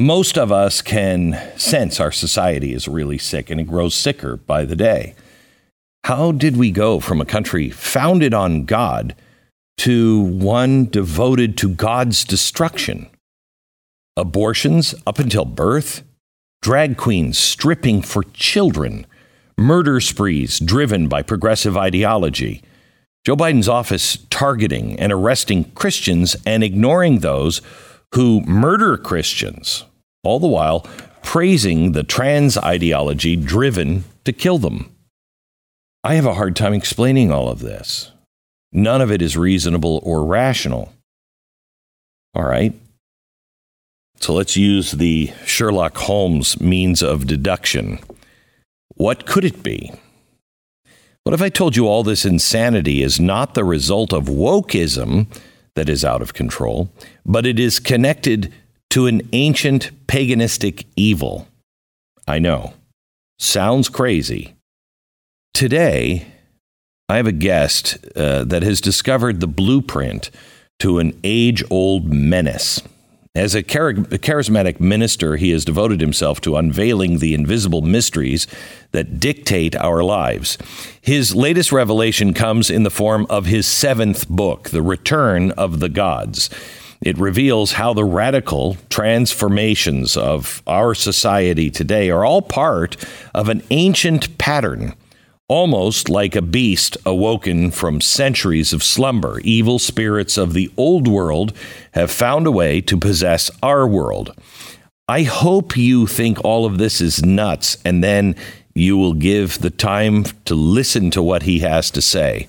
Most of us can sense our society is really sick and it grows sicker by the day. How did we go from a country founded on God to one devoted to God's destruction? Abortions up until birth, drag queens stripping for children, murder sprees driven by progressive ideology, Joe Biden's office targeting and arresting Christians and ignoring those who murder Christians, all the while praising the trans ideology driven to kill them. I have a hard time explaining all of this. None of it is reasonable or rational. All right. So let's use the Sherlock Holmes means of deduction. What could it be? What if I told you all this insanity is not the result of wokeism that is out of control, but it is connected to an ancient paganistic evil? I know. Sounds crazy. Today, I have a guest uh, that has discovered the blueprint to an age old menace. As a, a, charismatic minister, he has devoted himself to unveiling the invisible mysteries that dictate our lives. His latest revelation comes in the form of his seventh book, The Return of the Gods. It reveals how the radical transformations of our society today are all part of an ancient pattern Almost like a beast awoken from centuries of slumber, evil spirits of the old world have found a way to possess our world. I hope you think all of this is nuts and then you will give the time to listen to what he has to say.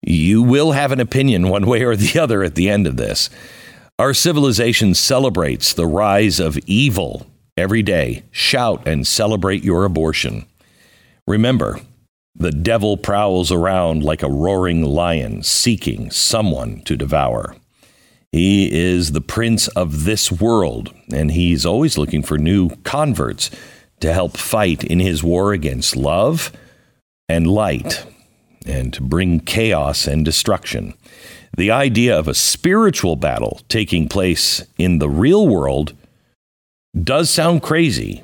You will have an opinion one way or the other at the end of this. Our civilization celebrates the rise of evil every day. Shout and celebrate your abortion. Remember, the devil prowls around like a roaring lion, seeking someone to devour. He is the prince of this world, and he's always looking for new converts to help fight in his war against love and light and to bring chaos and destruction. The idea of a spiritual battle taking place in the real world does sound crazy.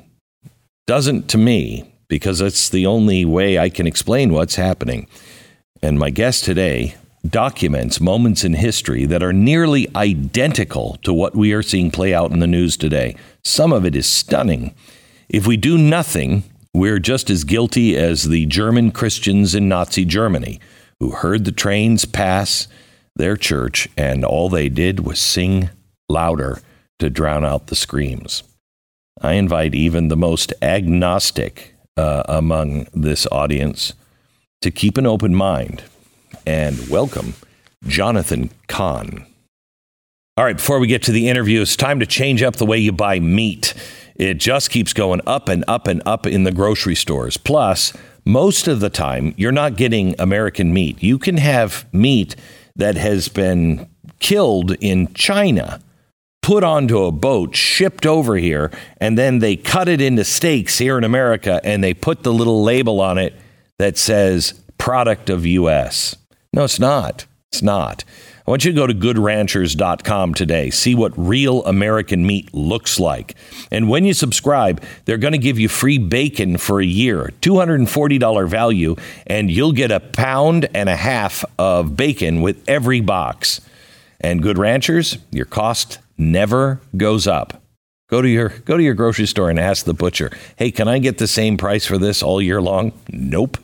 Doesn't to me, because it's the only way I can explain what's happening. And my guest today documents moments in history that are nearly identical to what we are seeing play out in the news today. Some of it is stunning. If we do nothing, we're just as guilty as the German Christians in Nazi Germany who heard the trains pass their church and all they did was sing louder to drown out the screams. I invite even the most agnostic uh, among this audience to keep an open mind and welcome Jonathan Cahn. All right, before we get to the interview, it's time to change up the way you buy meat. It just keeps going up and up and up in the grocery stores. Plus, most of the time, you're not getting American meat. You can have meat that has been killed in China put onto a boat, shipped over here, and then they cut it into steaks here in America and they put the little label on it that says product of US. No, it's not. It's not. I want you to go to goodranchers.com today. See what real American meat looks like. And when you subscribe, they're going to give you free bacon for a year, $240 value, and you'll get a pound and a half of bacon with every box. And Good Ranchers, your cost never goes up. Go to your go to your grocery store and ask the butcher, "Hey, can I get the same price for this all year long?" Nope.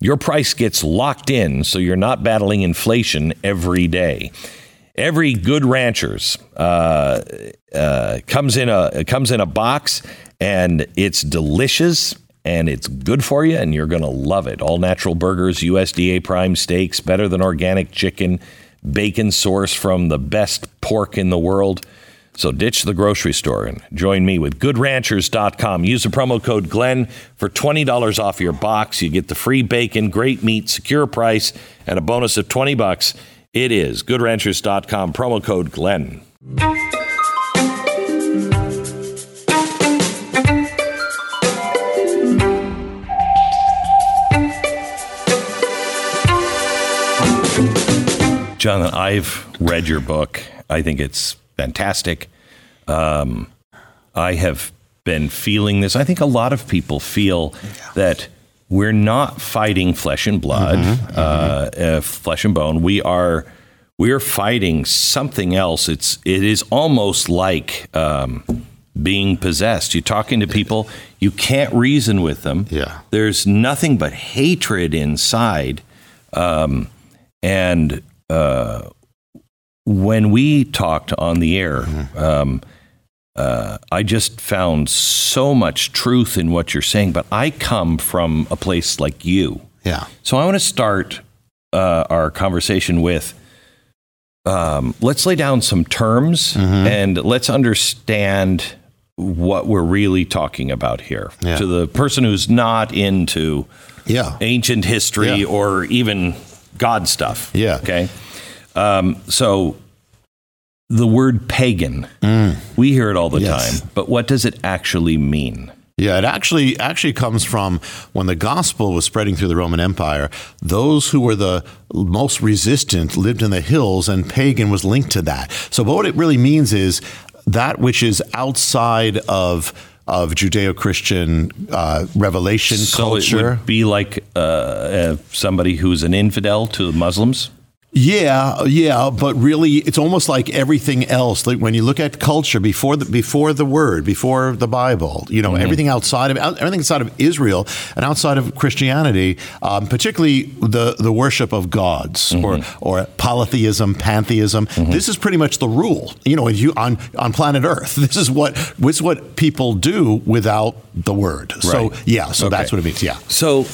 Your price gets locked in, so you're not battling inflation every day. Every good ranchers uh, uh, comes in a comes in a box, and it's delicious and it's good for you, and you're going to love it. All natural burgers, USDA prime steaks, better than organic chicken bacon source from the best pork in the world. So ditch the grocery store and join me with goodranchers.com. Use the promo code Glenn for $20 off your box. You get the free bacon, great meat, secure price, and a bonus of 20 bucks. It is goodranchers.com, promo code Glenn. Jonathan, I've read your book. I think it's fantastic. Um, I have been feeling this. I think a lot of people feel that we're not fighting flesh and blood, mm-hmm, uh, mm-hmm. Uh, flesh and bone. We are we are fighting something else. It's it is almost like um, being possessed. You're talking to people, you can't reason with them. Yeah, there's nothing but hatred inside, um, and uh, when we talked on the air, um, uh, I just found so much truth in what you're saying. But I come from a place like you. Yeah. So I want to start uh, our conversation with um, let's lay down some terms mm-hmm. and let's understand what we're really talking about here. Yeah. To the person who's not into yeah. ancient history yeah. or even God stuff. Yeah. Okay. Um, so the word pagan, mm. we hear it all the yes. time, but what does it actually mean? Yeah, it actually actually comes from when the gospel was spreading through the Roman Empire. Those who were the most resistant lived in the hills, and pagan was linked to that. So, but what it really means is that which is outside of of Judeo-Christian uh, revelation so culture. it would be like uh, uh, somebody who's an infidel to Muslims. Yeah, yeah, but really, it's almost like everything else. Like when you look at culture before the before the word, before the Bible, you know, mm-hmm. everything outside of everything outside of Israel and outside of Christianity, um, particularly the the worship of gods mm-hmm. or or polytheism, pantheism. Mm-hmm. This is pretty much the rule. You know, you on on planet Earth. This is what this is what people do without the word. Right. So yeah, so okay. that's what it means. Yeah. So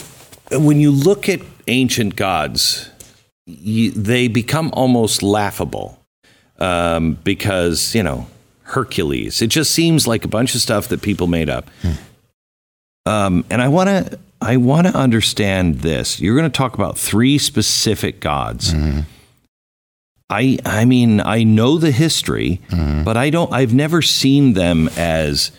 when you look at ancient gods you, they become almost laughable um, because you know Hercules. It just seems like a bunch of stuff that people made up. Hmm. Um, and I want to I want to understand this. You're going to talk about three specific gods. Mm-hmm. I I mean I know the history, mm-hmm. but I don't. I've never seen them as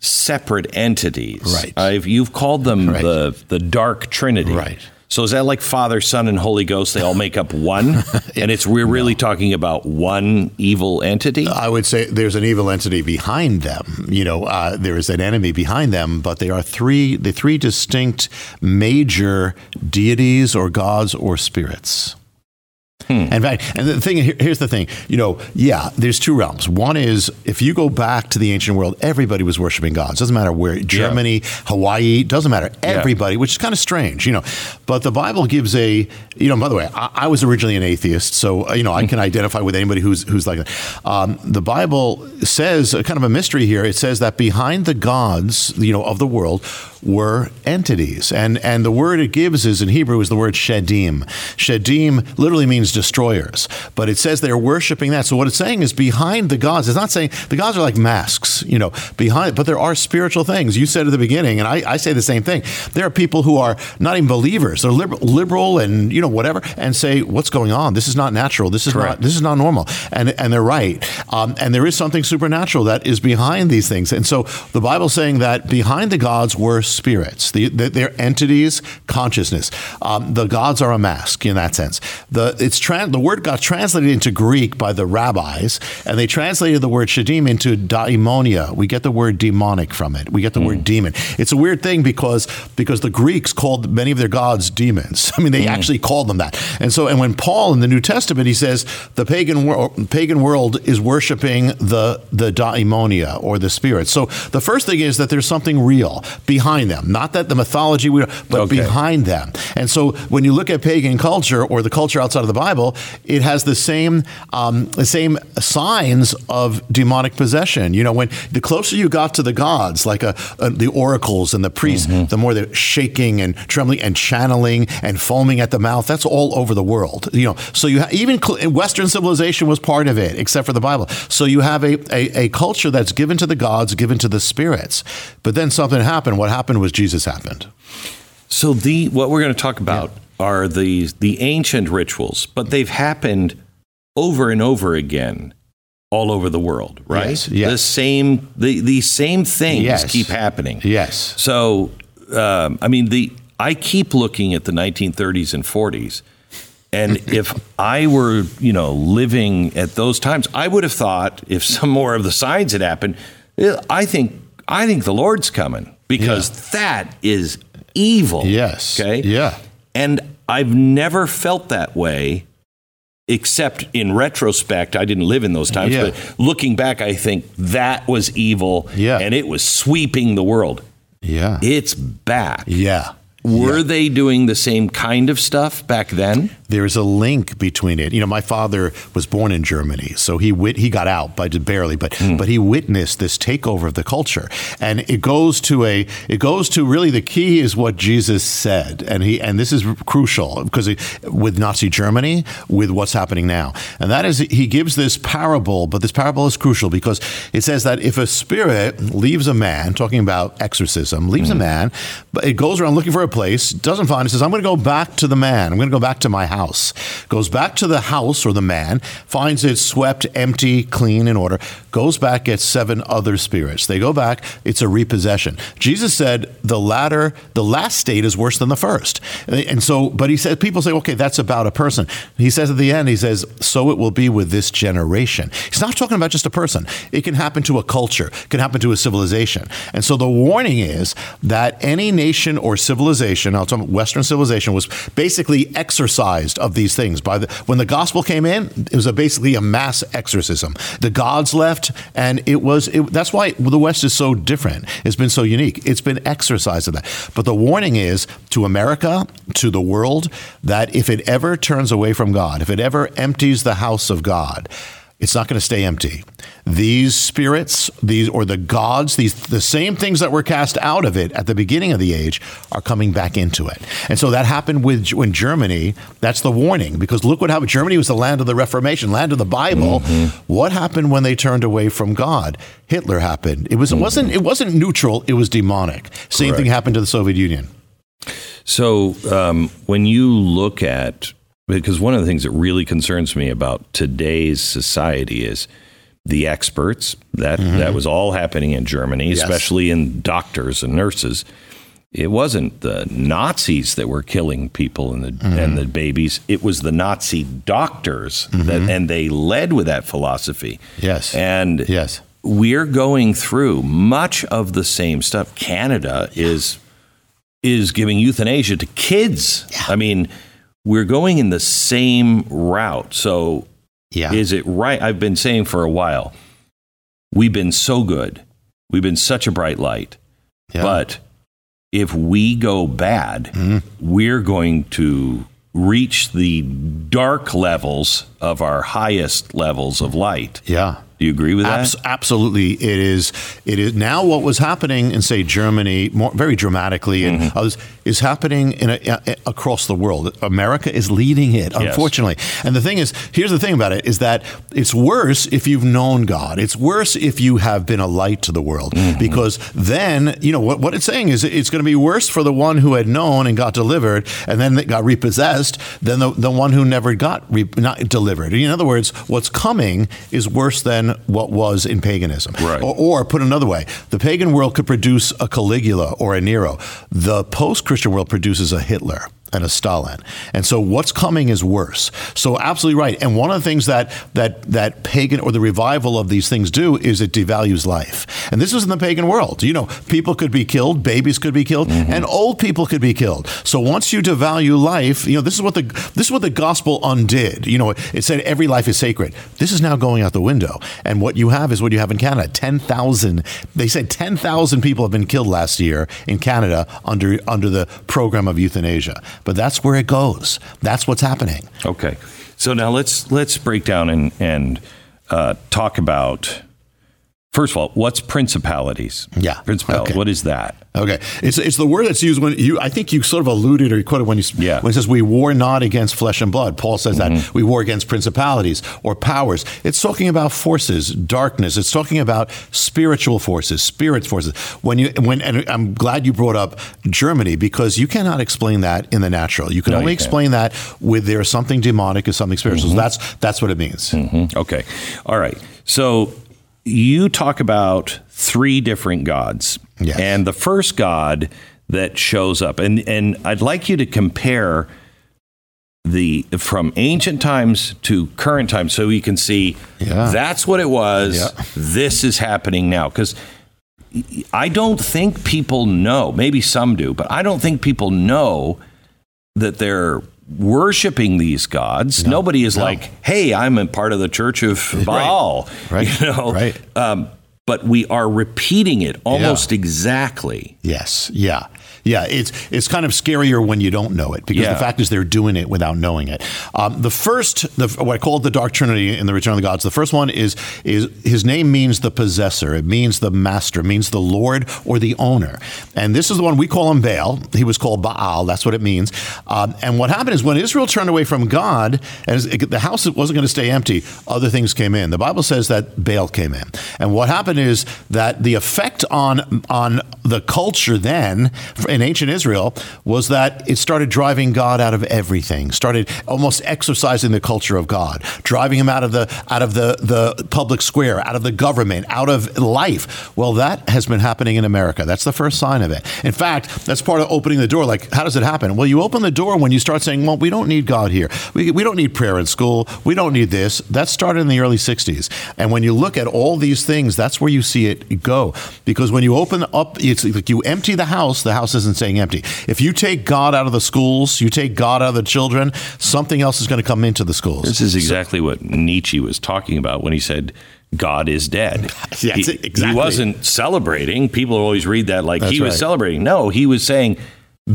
separate entities. Right. I've you've called them right. the the dark trinity. Right. So is that like Father, Son, and Holy Ghost? They all make up one, and it's we're really no. talking about one evil entity. I would say there's an evil entity behind them. You know, uh, there is an enemy behind them, but they are three the three distinct major deities or gods or spirits. Hmm. In fact, and the thing here's the thing, you know, yeah, there's two realms. One is if you go back to the ancient world, everybody was worshiping gods. Doesn't matter where, Germany, yeah. Hawaii, doesn't matter. Everybody, yeah. which is kind of strange, you know. But the Bible gives a, you know. By the way, I, I was originally an atheist, so uh, you know I can identify with anybody who's who's like that. Um, the Bible says kind of a mystery here. It says that behind the gods, you know, of the world were entities, and and the word it gives is in Hebrew is the word shedim. Shedim literally means destroyers, but it says they're worshiping that. So what it's saying is behind the gods. It's not saying the gods are like masks, you know, behind, but there are spiritual things. You said at the beginning, and I, I say the same thing. There are people who are not even believers. They're liberal, liberal and you know whatever, and say what's going on. This is not natural. This is Correct. not this is not normal. And and they're right. Um, and there is something supernatural that is behind these things. And so the Bible's saying that behind the gods were spirits. The, the, they're entities, consciousness. Um, the gods are a mask in that sense. The it's tra- the word got translated into Greek by the rabbis, and they translated the word shadim into daimonia. We get the word demonic from it. We get the mm. word demon. It's a weird thing because because the Greeks called many of their gods demons. I mean, they mm. actually called them that. And so, and when Paul in the New Testament he says the pagan world, pagan world is worshiping the the daimonia or the spirits. So the first thing is that there's something real behind them, not that the mythology, we, but okay. behind them. And so when you look at pagan culture or the culture outside of the Bible Bible, it has the same um, the same signs of demonic possession. You know, when the closer you got to the gods, like a, a, the oracles and the priests, mm-hmm. the more they're shaking and trembling and channeling and foaming at the mouth. That's all over the world. You know, so you ha- even cl- Western civilization was part of it, except for the Bible. So you have a, a, a culture that's given to the gods, given to the spirits. But then something happened. What happened was Jesus happened. So the what we're going to talk about yeah. are the the ancient rituals, but they've happened over and over again all over the world, right? Yes. yes. The same the the same things yes. keep happening. Yes. So um, I mean the I keep looking at the 1930s and 40s. And if I were, you know, living at those times, I would have thought if some more of the signs had happened, I think I think the Lord's coming because yeah. that is evil. Yes. Okay. Yeah. And I've never felt that way except in retrospect, I didn't live in those times. Yeah. But looking back, I think that was evil. Yeah. And it was sweeping the world. Yeah. It's back. Yeah. Were yeah. they doing the same kind of stuff back then? There's a link between it. You know, my father was born in Germany, so he wit- he got out, but barely, but mm. but he witnessed this takeover of the culture, and it goes to a it goes to really the key is what Jesus said, and he and this is crucial because with Nazi Germany, with what's happening now, and that is he gives this parable, but this parable is crucial because it says that if a spirit leaves a man, talking about exorcism, leaves mm. a man, but it goes around looking for a place, doesn't find it, says, I'm going to go back to the man. I'm going to go back to my house. Goes back to the house or the man, finds it swept, empty, clean, in order, goes back, gets seven other spirits. They go back, it's a repossession. Jesus said the latter, the last state is worse than the first. And so, but he said, people say, okay, that's about a person. He says at the end, he says, so it will be with this generation. He's not talking about just a person. It can happen to a culture, it can happen to a civilization. And so the warning is that any nation or civilization civilization, I'll talk about Western civilization, was basically exorcised of these things. By the when the gospel came in, it was a, basically a mass exorcism. The gods left, and it was it, that's why the West is so different. It's been so unique. It's been exorcised of that. But the warning is to America, to the world, that if it ever turns away from God, if it ever empties the house of God it's not going to stay empty. These spirits, these or the gods, these the same things that were cast out of it at the beginning of the age are coming back into it. And so that happened with when Germany. That's the warning because look what happened. Germany was the land of the Reformation, land of the Bible. Mm-hmm. What happened when they turned away from God? Hitler happened. It was mm-hmm. it wasn't it wasn't neutral. It was demonic. Same Correct. thing happened to the Soviet Union. So um, when you look at because one of the things that really concerns me about today's society is the experts that mm-hmm. that was all happening in Germany, yes. especially in doctors and nurses. It wasn't the Nazis that were killing people and the mm-hmm. and the babies. It was the Nazi doctors mm-hmm. that, and they led with that philosophy. Yes, and yes, we're going through much of the same stuff. Canada is is giving euthanasia to kids. Yeah. I mean we're going in the same route. So, yeah. is it right? I've been saying for a while, we've been so good. We've been such a bright light. Yeah. But if we go bad, mm-hmm. we're going to reach the dark levels of our highest levels of light. Yeah. Do you agree with that? Abs- absolutely, it is. It is now what was happening in say Germany, more, very dramatically, and mm-hmm. others is happening in a, a, across the world. America is leading it, unfortunately. Yes. And the thing is, here's the thing about it: is that it's worse if you've known God. It's worse if you have been a light to the world, mm-hmm. because then you know what, what it's saying is it's going to be worse for the one who had known and got delivered, and then got repossessed, than the, the one who never got re, not delivered. In other words, what's coming is worse than what was in paganism. Right. Or, or, put another way, the pagan world could produce a Caligula or a Nero. The post Christian world produces a Hitler and a Stalin. And so what's coming is worse. So absolutely right. And one of the things that that that pagan or the revival of these things do is it devalues life. And this is in the pagan world. You know, people could be killed, babies could be killed, mm-hmm. and old people could be killed. So once you devalue life, you know, this is what the this is what the gospel undid. You know, it said every life is sacred. This is now going out the window. And what you have is what you have in Canada. 10,000 they said 10,000 people have been killed last year in Canada under under the program of euthanasia. But that's where it goes. That's what's happening. Okay. So now let's let's break down and and uh, talk about First of all, what's principalities? Yeah. Principality. Okay. What is that? Okay, it's it's the word that's used when you. I think you sort of alluded or you quoted when you Yeah. when it says we war not against flesh and blood. Paul says Mm-hmm. that we war against principalities or powers. It's talking about forces, darkness. It's talking about spiritual forces, spirits forces. When you when and I'm glad you brought up Germany because you cannot explain that in the natural. You can No, only you explain that with there's something demonic or something spiritual. Mm-hmm. So that's that's what it means. Hmm, Okay. All right. So you talk about three different gods. Yes. And the first god that shows up, and, and I'd like you to compare the from ancient times to current times so you can see Yeah. that's what it was. Yeah. This is happening now. Because I don't think people know, maybe some do, but I don't think people know that they're worshiping these gods. Nobody is no. like, "Hey, I'm a part of the Church of Baal," Right. You know, Right. Um, but we are repeating it almost exactly. Yes. Yeah. Yeah. It's it's kind of scarier when you don't know it because Yeah. the fact is they're doing it without knowing it. Um, the first, the, what I call the Dark Trinity in the Return of the Gods. The first one is is his name means the possessor. It means the master. It means the Lord or the owner. And this is the one we call him Baal. He was called Baal. That's what it means. Um, and what happened is when Israel turned away from God, and the house wasn't going to stay empty, other things came in. The Bible says that Baal came in. And what happened is that the effect on on the culture then in ancient Israel was that it started driving God out of everything. Started almost exorcising the culture of God, driving him out of the out of the the public square, out of the government, out of life. Well, that has been happening in America. That's the first sign of it. In fact, that's part of opening the door. Like, how does it happen? Well, you open the door when you start saying, "Well, we don't need God here. We we don't need prayer in school. We don't need this." That started in the early '60s. And when you look at all these things, that's where you see it go. Because when you open up, it's like you empty the house. The house isn't staying empty. If you take God out of the schools, you take God out of the children, something else is going to come into the schools. This is exactly what Nietzsche was talking about when he said God is dead. Yeah, he, exactly. he wasn't celebrating. People always read that like That's he was right. celebrating. No, he was saying,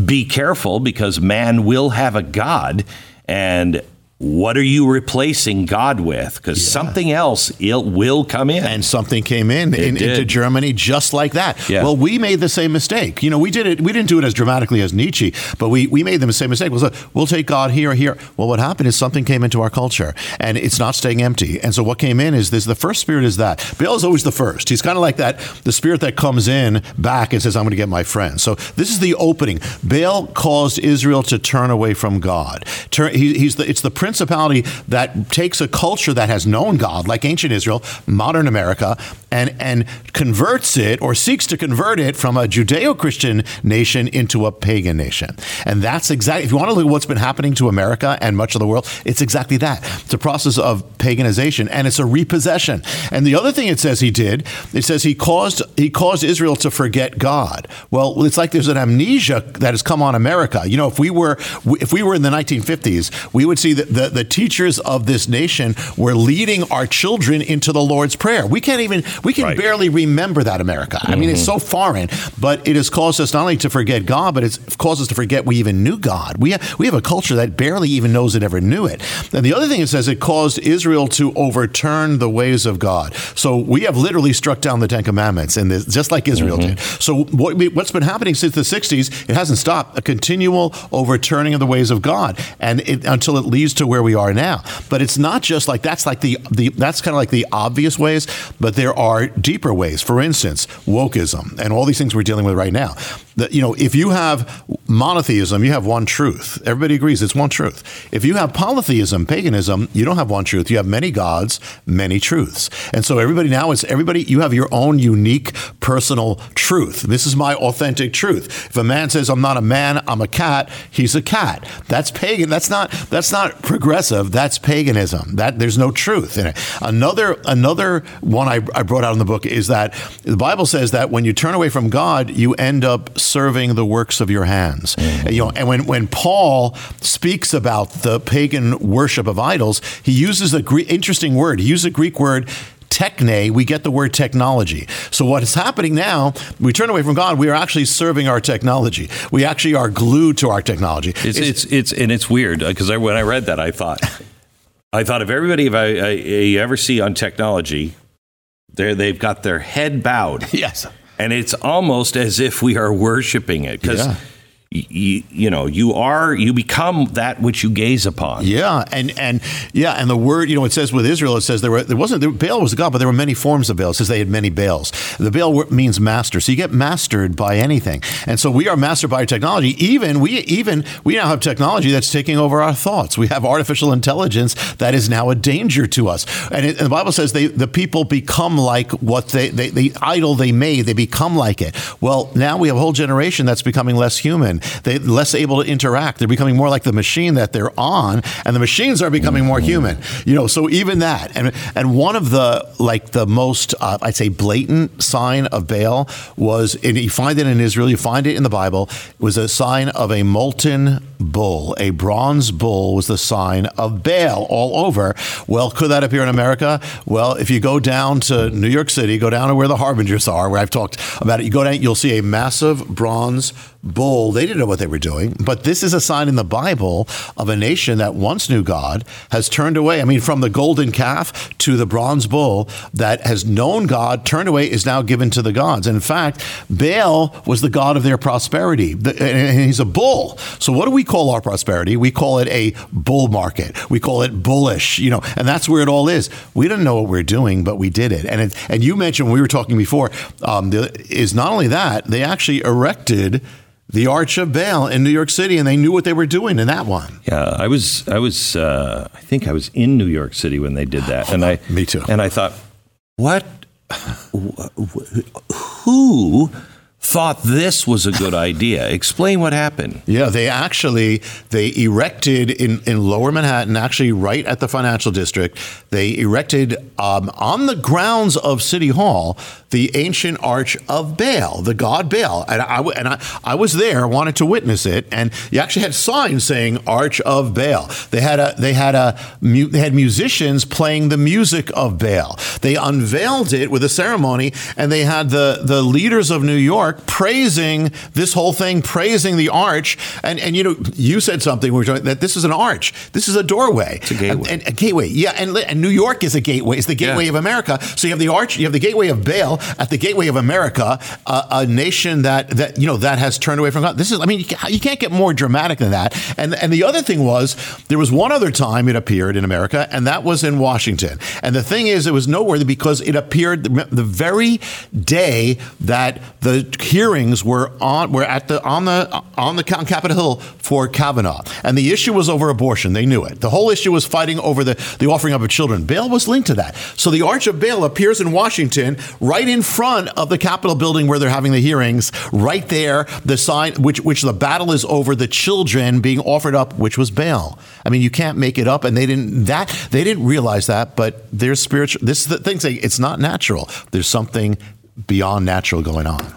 be careful because man will have a God. And what are you replacing God with? Because something else il- will come in. and something came in, in into Germany just like that. Yeah. Well, we made the same mistake. You know, we did it. We didn't do it as dramatically as Nietzsche, but we, we made the same mistake. We'll, we'll take God here or here. Well, what happened is something came into our culture, and it's not staying empty. And so what came in is this: the first spirit is that Baal is always the first. He's kind of like that, the spirit that comes in back and says, "I'm going to get my friend." So this is the opening. Baal caused Israel to turn away from God. Turn, he, he's the, it's the principality that takes a culture that has known God, like ancient Israel, modern America, and and converts it or seeks to convert it from a Judeo-Christian nation into a pagan nation. And that's exactly if you want to look at what's been happening to America and much of the world, it's exactly that. It's a process of paganization and it's a repossession. And the other thing it says he did, it says he caused he caused Israel to forget God. Well, it's like there's an amnesia that has come on America. You know, if we were if we were in the 1950s, we would see that the, the teachers of this nation were leading our children into the Lord's Prayer. We can't even we can Right. barely remember that America. I mean, it's mm-hmm. so foreign, but it has caused us not only to forget God, but it's caused us to forget we even knew God. We have, we have a culture that barely even knows it ever knew it. And the other thing it says it caused Israel to overturn the ways of God. So we have literally struck down the Ten Commandments, and this, just like Israel mm-hmm. did. So what, what's been happening since the '60s? It hasn't stopped. A continual overturning of the ways of God, and it, until it leads to where we are now. But it's not just like that's like the, the that's kind of like the obvious ways, but there are deeper ways. For instance, wokeism and all these things we're dealing with right now. That you know, if you have monotheism, you have one truth. Everybody agrees it's one truth. If you have polytheism, paganism, you don't have one truth. You have many gods, many truths. And so everybody now is everybody. You have your own unique personal truth. This is my authentic truth. If a man says I'm not a man, I'm a cat, he's a cat. That's pagan. That's not that's not progressive. That's paganism. That there's no truth in it. Another another one I, I brought out in the book is that the Bible says that when you turn away from God, you end up serving the works of your hands. And, you know, and when when Paul speaks about the pagan worship of idols, he uses a Gre- interesting word. He uses a Greek word techne, we get the word technology. So what is happening now, we turn away from God, we are actually serving our technology. We actually are glued to our technology. It's, it's it's and it's weird uh, because when I read that, I thought, I thought of everybody if I, I, you ever see on technology, they they've got their head bowed. Yes. And it's almost as if we are worshiping it because Yeah. You, you know you are you become that which you gaze upon. Yeah, and and yeah, and the word you know it says with Israel it says there were there wasn't there, Baal was god, but there were many forms of Baal. It says they had many Baals. The Baal means master, so you get mastered by anything, and so we are mastered by technology. Even we even we now have technology that's taking over our thoughts. We have artificial intelligence that is now a danger to us, and, it, and the Bible says they the people become like what they, they the idol they made. They become like it. Well, now we have a whole generation that's becoming less human. They less able to interact. They're becoming more like the machine that they're on, and the machines are becoming more human. You know, so even that, and and one of the like the most uh, I'd say blatant sign of Baal was, and you find it in Israel, you find it in the Bible, was a sign of a molten bull. A bronze bull was the sign of Baal all over. Well, could that appear in America? Well, if you go down to New York City, go down to where the harbingers are, where I've talked about it, you go down, you'll see a massive bronze bull. They didn't know what they were doing, but this is a sign in the Bible of a nation that once knew God has turned away. I mean, from the golden calf to the bronze bull that has known God, turned away, is now given to the gods. And in fact, Baal was the god of their prosperity, and he's a bull. So, what do we call our prosperity? We call it a bull market. We call it bullish, you know, and that's where it all is. We didn't know what we are doing, but we did it. And it, and you mentioned we were talking before um, the, is not only that they actually erected the Arch of Baal in New York City, and they knew what they were doing in that one. Yeah, I was, I was, uh, I think I was in New York City when they did that, and I, Me too. and I thought, what, who thought this was a good idea? Explain what happened. Yeah, they actually they erected in, in Lower Manhattan, actually right at the financial district. They erected um, on the grounds of City Hall the ancient arch of Baal, the god Baal, and I and I, I was there, wanted to witness it, and you actually had signs saying Arch of Baal. They had a they had a they had musicians playing the music of Baal. They unveiled it with a ceremony, and they had the the leaders of New York praising this whole thing, praising the arch. And and you know, you said something we were talking, that this is an arch. This is a doorway. It's a gateway. And, a gateway. Yeah, and, and New York is a gateway. It's the gateway Yeah. of America. So you have the arch, you have the gateway of Baal at the gateway of America, uh, a nation that that you know that has turned away from God. This is, I mean, you you can't get more dramatic than that. And and the other thing was there was one other time it appeared in America, and that was in Washington. And the thing is, it was noteworthy because it appeared the, the very day that the hearings were on were at the on the on the on Capitol Hill for Kavanaugh, and the issue was over abortion. They knew it. The whole issue was fighting over the the offering up of children. Baal was linked to that. So the Arch of Baal appears in Washington, right in front of the Capitol building where they're having the hearings. Right there, the sign which which the battle is over the children being offered up, which was Baal. I mean, you can't make it up, and they didn't that they didn't realize that. But there's spiritual. This is the thing. Saying it's not natural. There's something beyond natural going on.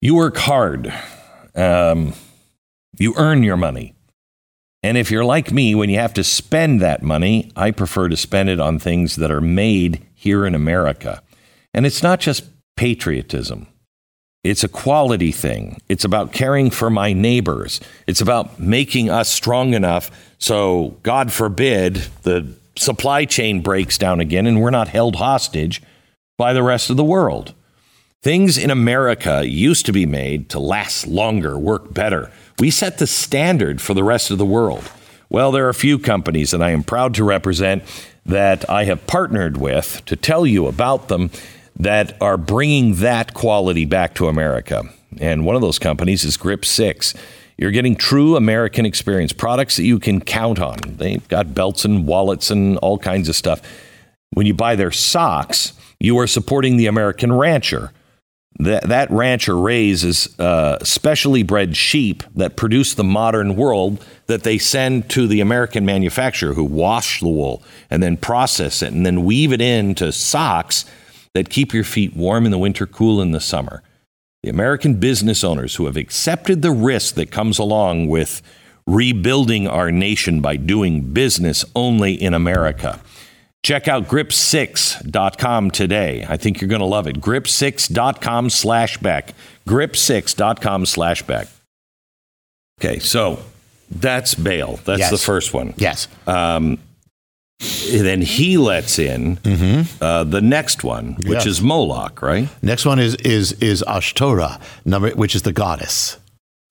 You work hard. Um, you earn your money. And if you're like me, when you have to spend that money, I prefer to spend it on things that are made here in America. And it's not just patriotism. It's a quality thing. It's about caring for my neighbors. It's about making us strong enough so, God forbid, the supply chain breaks down again and we're not held hostage by the rest of the world. Things in America used to be made to last longer, work better. We set the standard for the rest of the world. Well, there are a few companies that I am proud to represent that I have partnered with to tell you about them that are bringing that quality back to America. And one of those companies is Grip 6. You're getting true American experience, products that you can count on. They've got belts and wallets and all kinds of stuff. When you buy their socks, you are supporting the American rancher that, that rancher raises uh, specially bred sheep that produce the modern world that they send to the American manufacturer who wash the wool and then process it and then weave it into socks that keep your feet warm in the winter, cool in the summer. The American business owners who have accepted the risk that comes along with rebuilding our nation by doing business only in America. Check out grip6.com today. I think you're going to love it. Grip6.com slash Beck. Grip6.com slash back. Okay, so that's Baal. That's Yes. the first one. Yes. And then he lets in uh, the next one, which Mm-hmm. Yes. is Moloch, right? Next one is is is Ashtoreth, number which is the goddess.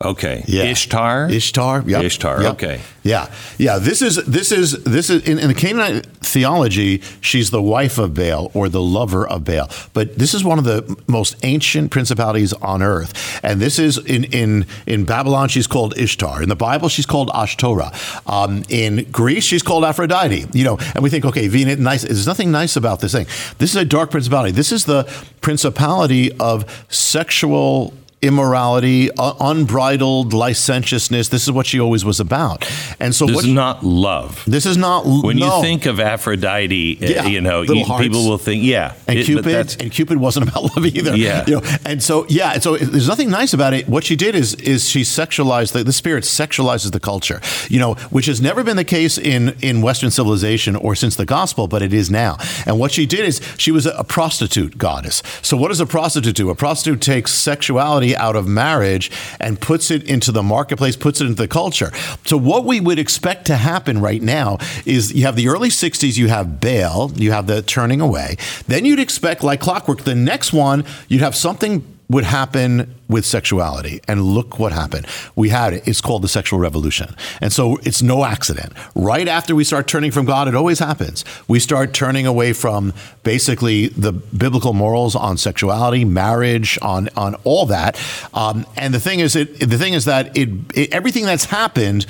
Okay. Yeah. Ishtar? Ishtar. Yep. Ishtar, Yep. okay. Yeah. Yeah. This is this is this is in, in the Canaanite theology. She's the wife of Baal or the lover of Baal. But this is one of the most ancient principalities on earth. And this is in in in Babylon. She's called Ishtar. In the Bible, she's called Ashtoreth. Um, in Greece, she's called Aphrodite. You know, and we think, okay, Venus, nice. There's nothing nice about this thing. This is a dark principality. This is the principality of sexual immorality, uh, unbridled licentiousness. This is what she always was about. And so This what is not love. this is not When no. you think of Aphrodite, uh, you know, you- people will think, yeah. and it- Cupid and Cupid wasn't about love either. Yeah. You know, and so yeah, and so there's nothing nice about it. What she did is is she sexualized the, the spirit sexualizes the culture. You know, which has never been the case in in Western civilization or since the gospel, but it is now. And what she did is she was a, a prostitute goddess. So what does a prostitute do? A prostitute takes sexuality out of marriage and puts it into the marketplace, puts it into the culture. So what we would expect to happen right now is you have the early 60s, you have Baal, you have the turning away. Then you'd expect, like clockwork, the next one, you'd have something would happen with sexuality. And look what happened. We had it. It's called the sexual revolution. And so it's no accident. Right after we start turning from God, it always happens. We start turning away from basically the biblical morals on sexuality, marriage, on on all that. Um, and the thing is, it the thing is that it, it everything that's happened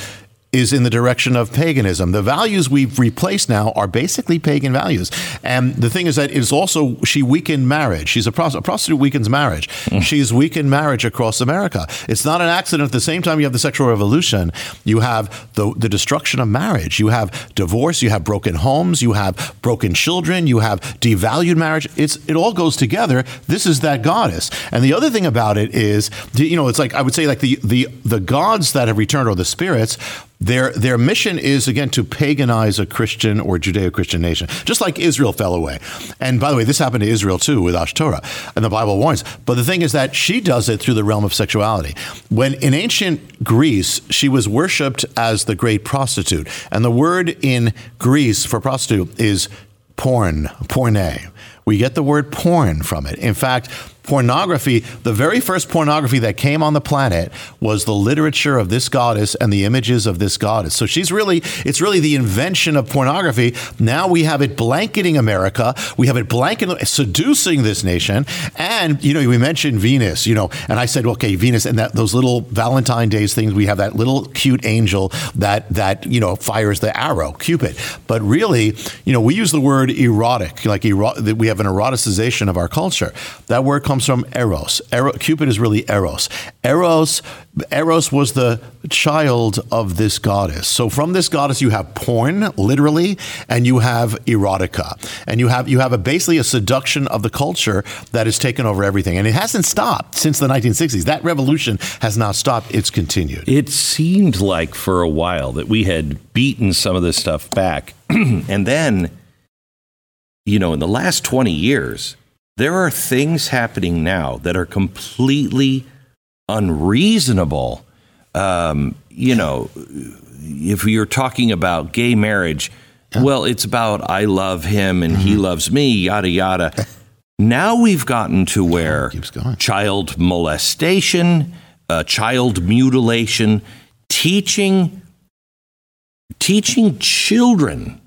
is in the direction of paganism. The values we've replaced now are basically pagan values. And the thing is that it's also, she weakened marriage. She's a, pros- a prostitute weakens marriage. Mm. She's weakened marriage across America. It's not an accident. At the same time you have the sexual revolution, you have the, the destruction of marriage. You have divorce, you have broken homes, you have broken children, you have devalued marriage. It's, it all goes together. This is that goddess. And the other thing about it is, you know, it's like, I would say like the, the, the gods that have returned or the spirits, their their mission is again to paganize a Christian or Judeo-Christian nation, just like Israel fell away. And by the way, this happened to Israel too with Ashtoreth, and the Bible warns. But the thing is that she does it through the realm of sexuality. When in ancient Greece, she was worshipped as the great prostitute, and the word in Greece for prostitute is porn, porne. We get the word porn from it. In fact, pornography, the very first pornography that came on the planet was the literature of this goddess and the images of this goddess. So she's really, it's really the invention of pornography. Now we have it blanketing America. We have it blanketing, seducing this nation. And, you know, we mentioned Venus, you know, and I said, okay, Venus and that those little Valentine Days things, we have that little cute angel that, that, you know, fires the arrow, Cupid. But really, you know, we use the word erotic, like ero- we have an eroticization of our culture. That word comes from eros. Ero- Cupid is really eros. Eros, eros was the child of this goddess. So from this goddess, you have porn, literally, and you have erotica, and you have you have a basically a seduction of the culture that has taken over everything, and it hasn't stopped since the 1960s. That revolution has not stopped; it's continued. It seemed like for a while that we had beaten some of this stuff back. and then, you know, in the last 20 years, there are things happening now that are completely unreasonable. Um, you know, if you're talking about gay marriage, well, it's about I love him and he loves me, yada, yada. Now we've gotten to where child molestation, uh, child mutilation, teaching teaching children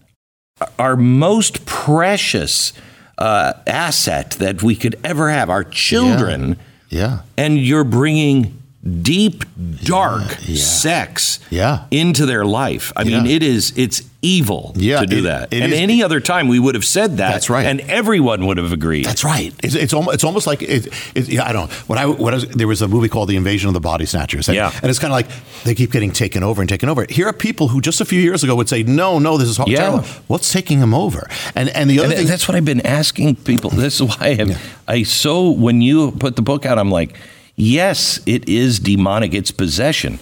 our most precious uh, asset that we could ever have, our children, Yeah, and you're bringing deep, dark sex Yeah. into their life. I mean, it is it's evil Yeah, to do it- that. it and is- any other time we would have said that. That's right. And everyone would have agreed. That's right. It's, it's almost it's almost like it, yeah, I don't know. When I when I was, there was a movie called The Invasion of the Body Snatchers. And, Yeah. and it's kind of like they keep getting taken over and taken over. Here are people who just a few years ago would say, "No, no, this is Yeah. terrible." What's taking them over? And and the other And thing that's what I've been asking people. This is why I, have, I so when you put the book out, I'm like, yes, it is demonic. It's possession.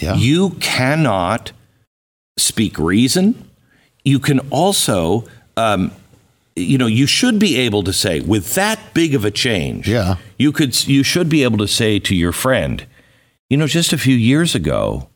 Yeah. You cannot speak reason. You can also, um, you know, you should be able to say with that big of a change. Yeah. You could. You should be able to say to your friend, you know, just a few years ago,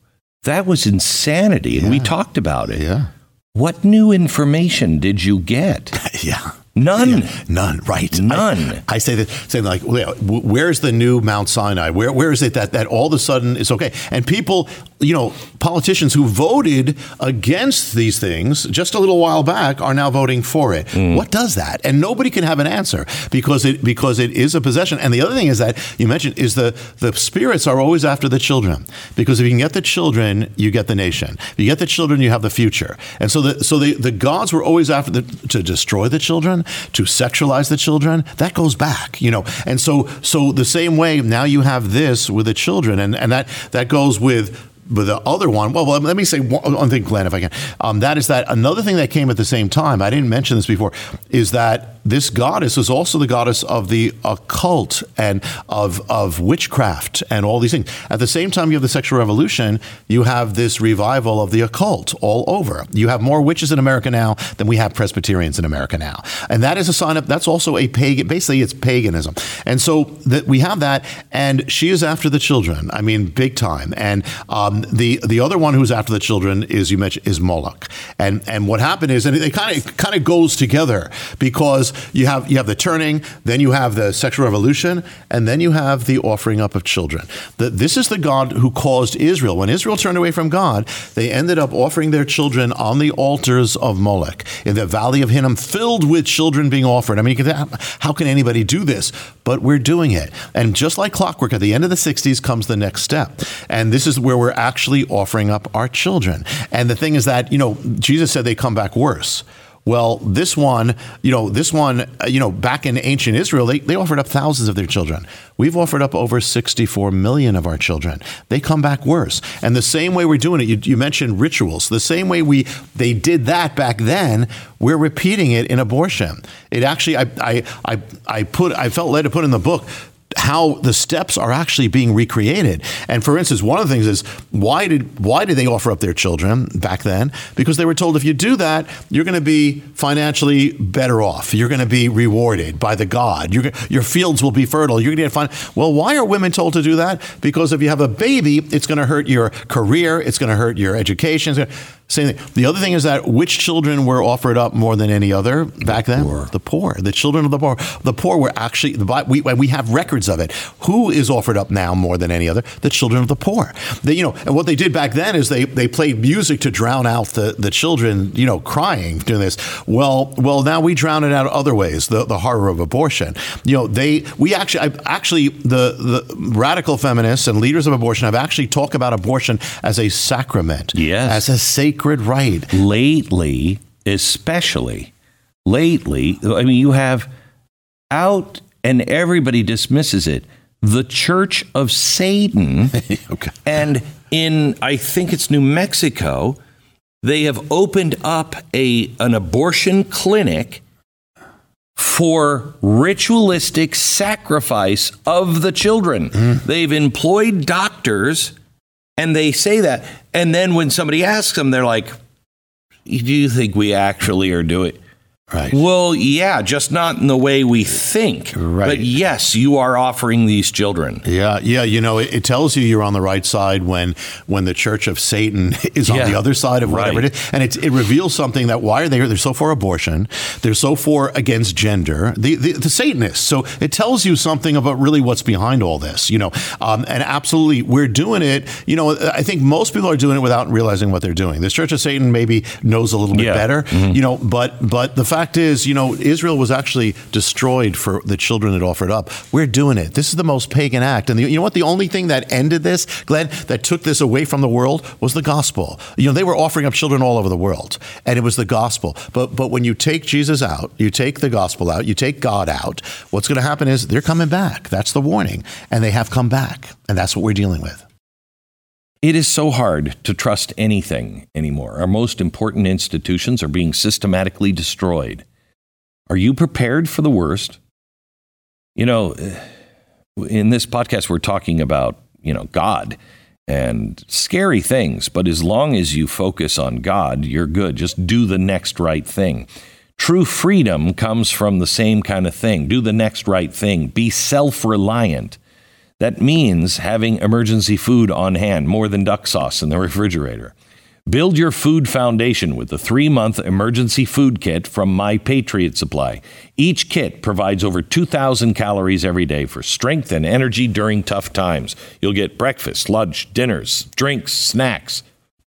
that was insanity, and we talked about it. yeah, What new information did you get? yeah. None. None, right? None. I, I say that, saying like, where's the new Mount Sinai? Where, where is it that that all of a sudden is okay? And people, you know, politicians who voted against these things just a little while back are now voting for it. Mm. What does that? And nobody can have an answer because it because it is a possession. And the other thing is that you mentioned is the the spirits are always after the children because if you can get the children, you get the nation. If you get the children, you have the future. And so the so the, the gods were always after the, to destroy the children, to sexualize the children. That goes back, you know. And so so the same way now you have this with the children, and and that that goes with. But the other one, well, let me say one, one thing, Glenn, if I can. Um, that is that another thing that came at the same time, I didn't mention this before, is that this goddess is also the goddess of the occult and of, of witchcraft and all these things. At the same time, you have the sexual revolution, you have this revival of the occult all over. You have more witches in America now than we have Presbyterians in America now. And that is a sign of, that's also a pagan, basically, it's paganism. And so that we have that, and she is after the children. I mean, big time. And um, the the other one who's after the children is you mentioned is Moloch. And and what happened is, and it kind of kind of goes together because you have you have the turning, then you have the sexual revolution, and then you have the offering up of children. The, this is the God who caused Israel. When Israel turned away from God, they ended up offering their children on the altars of Moloch in the valley of Hinnom, filled with children being offered. I mean, can, how can anybody do this? But we're doing it. And just like clockwork, at the end of the 60s comes the next step. And this is where we're actually offering up our children. And the thing is that, you know, Jesus said they come back worse. Well, this one, you know, this one, uh, you know, back in ancient Israel, they, they offered up thousands of their children. We've offered up over 64 million of our children. They come back worse. And the same way we're doing it, you, you mentioned rituals. The same way we they did that back then, we're repeating it in abortion. It actually, I, I, I, I put, I felt led to put in the book how the steps are actually being recreated. And for instance, one of the things is why did why did they offer up their children back then? Because they were told if you do that, you're going to be financially better off. You're going to be rewarded by the God. You're, your fields will be fertile. You're going to get fine. Well, why are women told to do that? Because if you have a baby, it's going to hurt your career. It's going to hurt your education. It's gonna, same thing. The other thing is that which children were offered up more than any other back then? The poor. The children of the poor. The poor were actually the we we have records of it. Who is offered up now more than any other? The children of the poor. They, you know, and what they did back then is they they played music to drown out the, the children, you know, crying doing this. Well, well, now we drown it out other ways. The the horror of abortion. You know, they we actually I, actually the the radical feminists and leaders of abortion have actually talked about abortion as a sacrament. Yes. As a sacred right. lately, especially lately, I mean, you have out and everybody dismisses it. The Church of Satan, Okay. and in I think it's New Mexico, they have opened up a an abortion clinic for ritualistic sacrifice of the children. Mm. They've employed doctors and they say that. And then when somebody asks them, they're like, Do you think we actually are doing Right. Well, yeah, just not in the way we think. Right. But yes, you are offering these children. Yeah, yeah. You know, it, it tells you you're on the right side when when the Church of Satan is on Yeah. the other side of whatever Right. it is, and it, it reveals something that why are they? Here? They're so for abortion. They're so for against gender. The, the the Satanists. So it tells you something about really what's behind all this. You know, um, and absolutely, we're doing it. You know, I think most people are doing it without realizing what they're doing. This Church of Satan maybe knows a little bit Yeah. better. You know, but but the fact fact is, you know, Israel was actually destroyed for the children that offered up. We're doing it. This is the most pagan act. And the, you know what? The only thing that ended this, Glenn, that took this away from the world was the gospel. You know, they were offering up children all over the world, and it was the gospel. But but when you take Jesus out, you take the gospel out, you take God out, what's going to happen is they're coming back. That's the warning. And they have come back. And that's what we're dealing with. It is so hard to trust anything anymore. Our most important institutions are being systematically destroyed. Are you prepared for the worst? You know, eh, in this podcast, we're talking about, you know, God and scary things, but as long as you focus on God, you're good. Just do the next right thing. True freedom comes from the same kind of thing. Do the next right thing. Be self reliant. That means having emergency food on hand, more than duck sauce in the refrigerator. Build your food foundation with the three month emergency food kit from My Patriot Supply. Each kit provides over 2,000 calories every day for strength and energy during tough times. You'll get breakfast, lunch, dinners, drinks, snacks.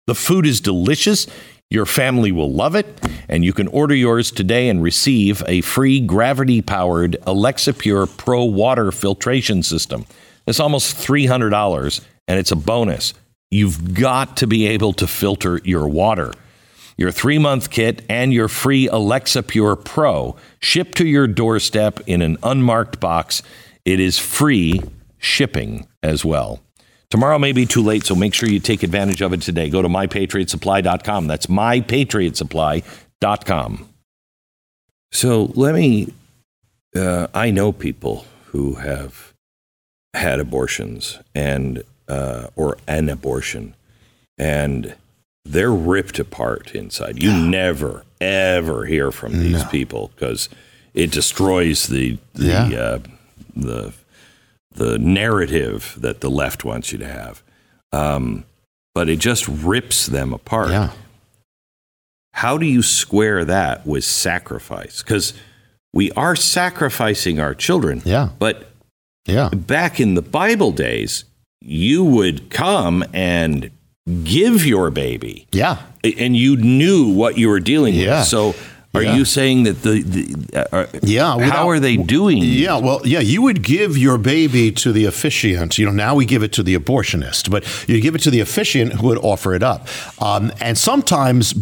The food is delicious. Your family will love it, and you can order yours today and receive a free gravity powered Alexapure Pro water filtration system. It's almost $300 and it's a bonus. You've got to be able to filter your water. Your three month kit and your free Alexapure Pro ship to your doorstep in an unmarked box. It is free shipping as well. Tomorrow may be too late, so make sure you take advantage of it today. Go to mypatriotsupply.com. That's mypatriotsupply.com. So let me, uh, I know people who have had abortions and uh, or an abortion, and they're ripped apart inside. You never ever hear from these No. people because it destroys the the Yeah. uh, the the narrative that the left wants you to have. Um, but it just rips them apart. Yeah. How do you square that with sacrifice? Because we are sacrificing our children. Yeah. But Yeah. back in the Bible days, you would come and give your baby, Yeah. and you knew what you were dealing Yeah. with. So, are Yeah. you saying that the, the uh, Yeah, How are they doing? Yeah, well, yeah, you would give your baby to the officiant. You know, now we give it to the abortionist, but you give it to the officiant who would offer it up. Um, and sometimes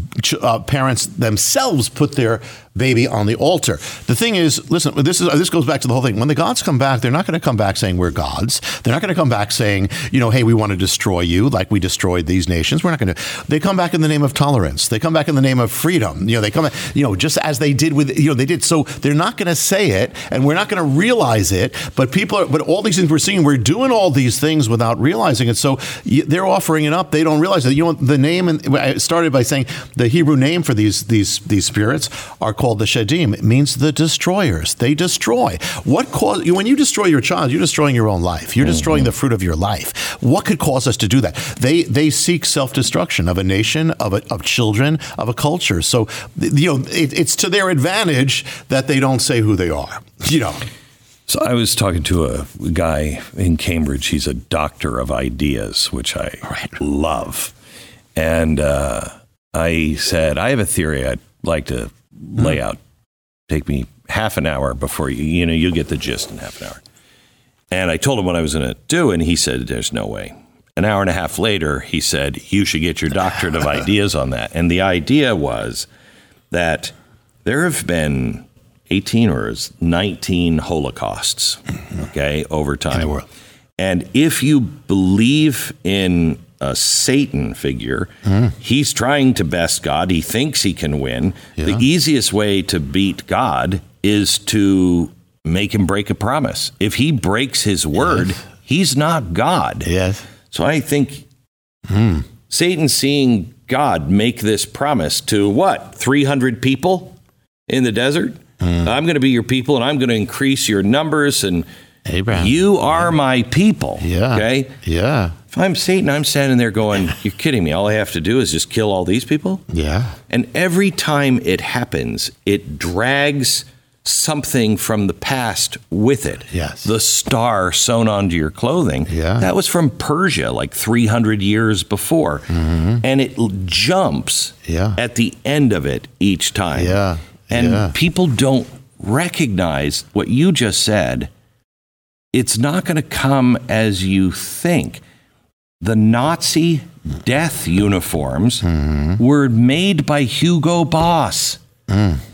uh, parents themselves put their baby on the altar. The thing is, listen, this is this goes back to the whole thing. When the gods come back, they're not going to come back saying we're gods. They're not going to come back saying, you know, hey, we want to destroy you like we destroyed these nations. We're not going to. They come back in the name of tolerance. They come back in the name of freedom. You know, they come, you know, just as they did with, you know, they did. So they're not going to say it, and we're not going to realize it. But people are, but all these things we're seeing, we're doing all these things without realizing it. So they're offering it up. They don't realize it. You know, the name, and I started by saying the Hebrew name for these these these spirits are called the Shedim. It means the destroyers. They destroy. What cause when you destroy your child, you're destroying your own life. You're destroying the fruit of your life. What could cause us to do that? They they seek self destruction of a nation, of a, of children, of a culture. So you know, it, it's to their advantage that they don't say who they are. You know. So I was talking to a guy in Cambridge. He's a doctor of ideas, which I love. And uh, I said, I have a theory I'd like to lay out. Take me half an hour before you, you know, you'll get the gist in half an hour. And I told him what I was going to do, and he said, There's no way. An hour and a half later, he said, You should get your doctorate of ideas on that. And the idea was that there have been 18 or 19 holocausts, okay, over time. And if you believe in a Satan figure, hmm. he's trying to best God. He thinks he can win. The easiest way to beat God is to make him break a promise. If he breaks his word, he's not God. Yes. So I think hmm. Satan seeing God make this promise to what? 300 people in the desert? Hmm. I'm going to be your people and I'm going to increase your numbers and Abraham. you are my people. Yeah. Okay. Yeah. If I'm Satan, I'm standing there going, You're kidding me. All I have to do is just kill all these people? Yeah. And every time it happens, it drags something from the past with it. Yes. The star sewn onto your clothing. Yeah. That was from Persia like 300 years before. Mm-hmm. And it jumps. Yeah. at the end of it each time. Yeah. And Yeah. people don't recognize what you just said. It's not going to come as you think. The Nazi death uniforms were made by Hugo Boss.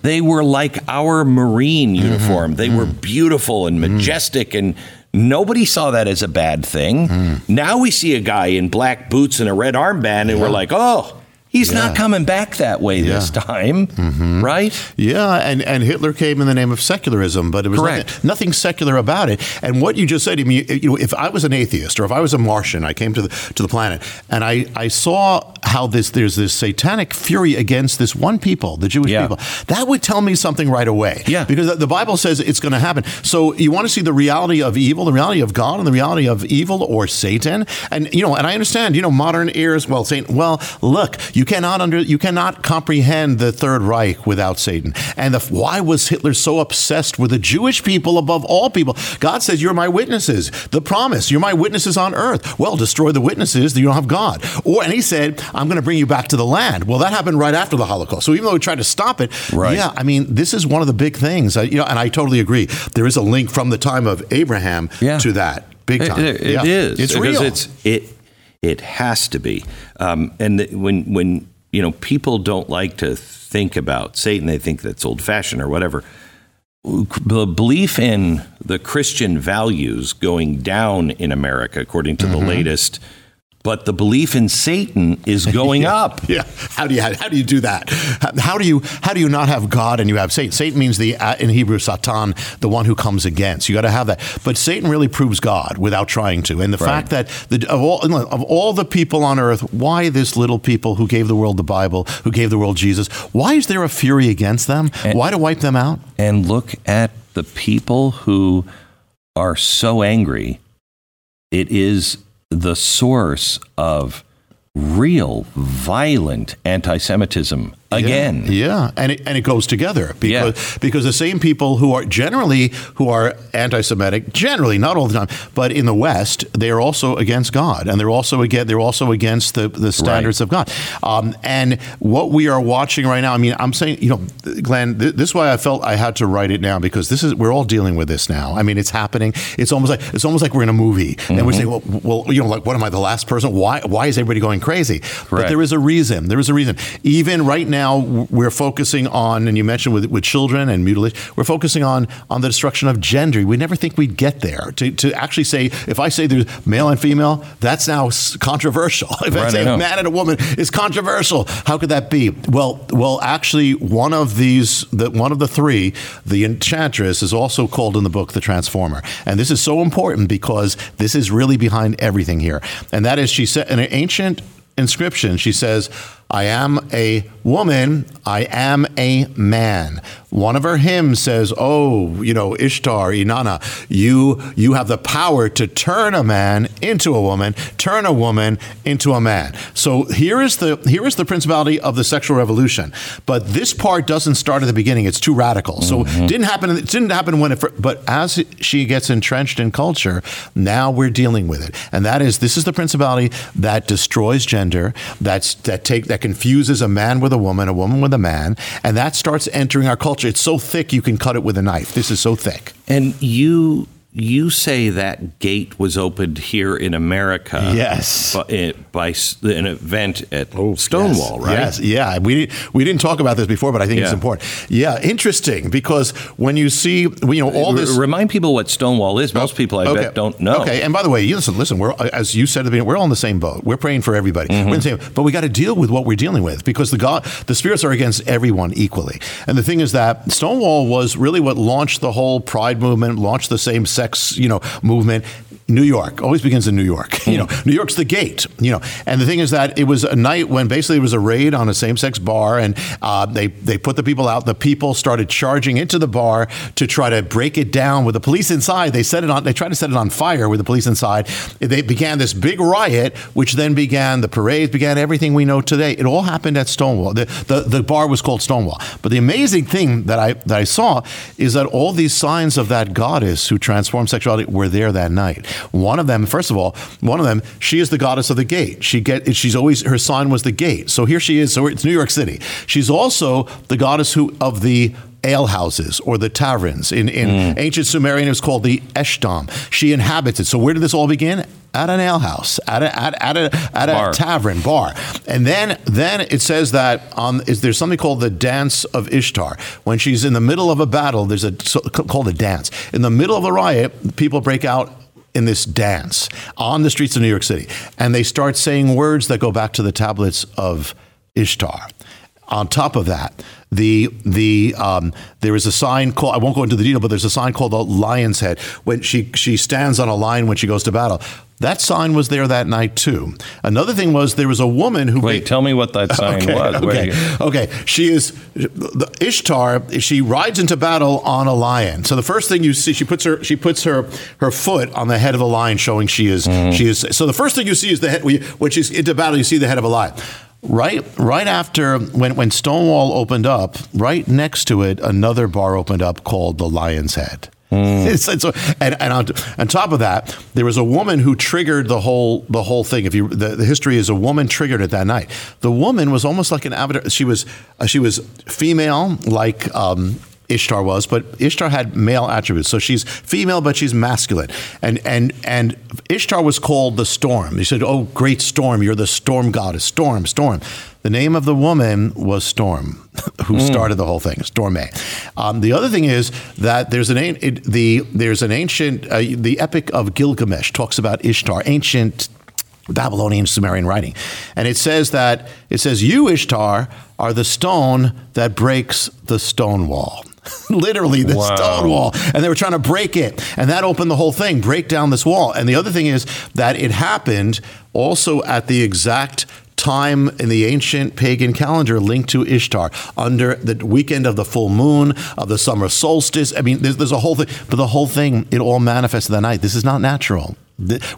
They were like our Marine uniform. They were beautiful and majestic, and nobody saw that as a bad thing. Now we see a guy in black boots and a red armband, and we're like, oh, he's not coming back that way this time, mm-hmm. right? Yeah, and, and Hitler came in the name of secularism, but it was nothing, nothing secular about it. And what you just said to me, you know, if I was an atheist or if I was a Martian, I came to the to the planet and I, I saw how this there's this satanic fury against this one people, the Jewish Yeah. people. That would tell me something right away. Yeah. because the- the Bible says it's going to happen. So you want to see the reality of evil, the reality of God, and the reality of evil or Satan. And you know, and I understand, you know, modern ears. Well, saying, well, look, you cannot under, you cannot comprehend the Third Reich without Satan. And the, why was Hitler so obsessed with the Jewish people above all people? God says, "You're my witnesses." The promise, "You're my witnesses on earth." Well, destroy the witnesses, then you don't have God. Or, and he said, "I'm going to bring you back to the land." Well, that happened right after the Holocaust. So even though we tried to stop it, Right. yeah, I mean, this is one of the big things. I, you know, and I totally agree. There is a link from the time of Abraham Yeah. to that big time. It, it Yeah. is. It's because real. It's it. It has to be. Um, and the, when when you know people don't like to think about Satan, they think that's old fashioned or whatever. The belief in the Christian values going down in America, according to Mm-hmm. the latest, but the belief in Satan is going up. yeah. How do you how do you do that? How- do you how do you not have God and you have Satan? Satan means the uh, in Hebrew Satan, the one who comes against. You got to have that. But Satan really proves God without trying to. And the fact that the, of all of all the people on earth, why this little people who gave the world the Bible, who gave the world Jesus? Why is there a fury against them? why to wipe them out? and look at the people who are so angry. It is the source of real violent anti-Semitism again. Yeah, and it, and it goes together because because the same people who are generally who are anti-Semitic, generally not all the time, but in the West, they are also against God, and they're also again they're also against the the standards of God. Um, and what we are watching right now, I mean, I'm saying, you know, Glenn, th- this is why I felt I had to write it now because this is we're all dealing with this now. I mean, it's happening. It's almost like it's almost like we're in a movie, and we're saying, well, well, you know, like, what am I, the last person? Why why is everybody going crazy? But there is a reason. There is a reason. Even right now, we're focusing on, and you mentioned with, with children and mutilation, we're focusing on on the destruction of gender. We never think we'd get there to, to actually say, if I say there's male and female, that's now controversial. If I say I man and a woman is controversial, how could that be? Well, well, actually, one of these, the, one of the three, the enchantress, is also called in the book the transformer, and this is so important because this is really behind everything here, and that is she said in an ancient inscription, she says, I am a woman, I am a man. One of her hymns says, Oh, you know, Ishtar, Inanna, you you have the power to turn a man into a woman, turn a woman into a man. So here is the here is the principality of the sexual revolution. But this part doesn't start at the beginning. It's too radical. So it didn't happen it didn't happen when it but as she gets entrenched in culture, now we're dealing with it. And that is this is the principality that destroys gender, that's that take that confuses a man with a woman, a woman with a man, and that starts entering our culture. It's so thick you can cut it with a knife. This is so thick. And you you say that gate was opened here in America. Yes. By, eh, by an event at oh, Stonewall, Yes, right? Yes, yeah. We didn't we didn't talk about this before, but I think it's important. Yeah, interesting because when you see you know all this. Remind people what Stonewall is. Most oh, people, I bet, don't know. Okay, and by the way, you listen, listen. We're as you said at the beginning, we're all in the same boat. We're praying for everybody. We're in mm-hmm. the same, but we got to deal with what we're dealing with because the God, the spirits are against everyone equally. And the thing is that Stonewall was really what launched the whole Pride movement, launched the same sex, you know, movement. New York always begins in New York. You know, New York's the gate. You know, and the thing is that it was a night when basically it was a raid on a same-sex bar, and uh, they they put the people out. The people started charging into the bar to try to break it down with the police inside. They set it on. They tried to set it on fire with the police inside. They began this big riot, which then began the parades, began everything we know today. It all happened at Stonewall. The, the, the bar was called Stonewall. But the amazing thing that I that I saw is that all these signs of that goddess who transformed sexuality were there that night. One of them, first of all, one of them, she is the goddess of the gate. She get she's always her sign was the gate. So here she is. So it's New York City. She's also the goddess who of the alehouses or the taverns. In, in mm. ancient Sumerian, it was called the Eshdam. She inhabits it. So where did this all begin? At an alehouse, at a at, at a at a tavern bar, and then then it says that on is there's something called the dance of Ishtar. When she's in the middle of a battle, there's a so, called a dance. In the middle of a riot, people break out in this dance on the streets of New York City, and they start saying words that go back to the tablets of Ishtar. On top of that, the the um, there is a sign called I won't go into the detail, but there's a sign called the lion's head when she she stands on a lion when she goes to battle. That sign was there that night too. Another thing was there was a woman who. Wait, tell me what that sign okay, was. Okay, okay. She is the Ishtar. She rides into battle on a lion. So the first thing you see, she puts her she puts her her foot on the head of a lion, showing she is mm. she is. So the first thing you see is the head. When she's into battle, you see the head of a lion. Right, right after when when Stonewall opened up, right next to it, another bar opened up called the Lion's Head. Mm. It's, it's, and, and on, on, top of that, there was a woman who triggered the whole the whole thing. If you the, the history is a woman triggered it that night. The woman was almost like an avatar. She was uh, she was female, like um, Ishtar was, but Ishtar had male attributes. So she's female, but she's masculine. And and and Ishtar was called the storm. He said, "Oh, great storm! You're the storm goddess. Storm, storm." The name of the woman was Storm, who mm. started the whole thing, Stormé. Um, the other thing is that there's an it, the there's an ancient uh, the Epic of Gilgamesh talks about Ishtar, ancient Babylonian Sumerian writing. And it says that it says you Ishtar are the stone that breaks the stone wall. literally the wow. stone wall and they were trying to break it and that opened the whole thing break down this wall and the other thing is that it happened also at the exact time in the ancient pagan calendar linked to Ishtar under the weekend of the full moon of the summer solstice. I mean, there's, there's a whole thing, but the whole thing, it all manifests that night. This is not natural.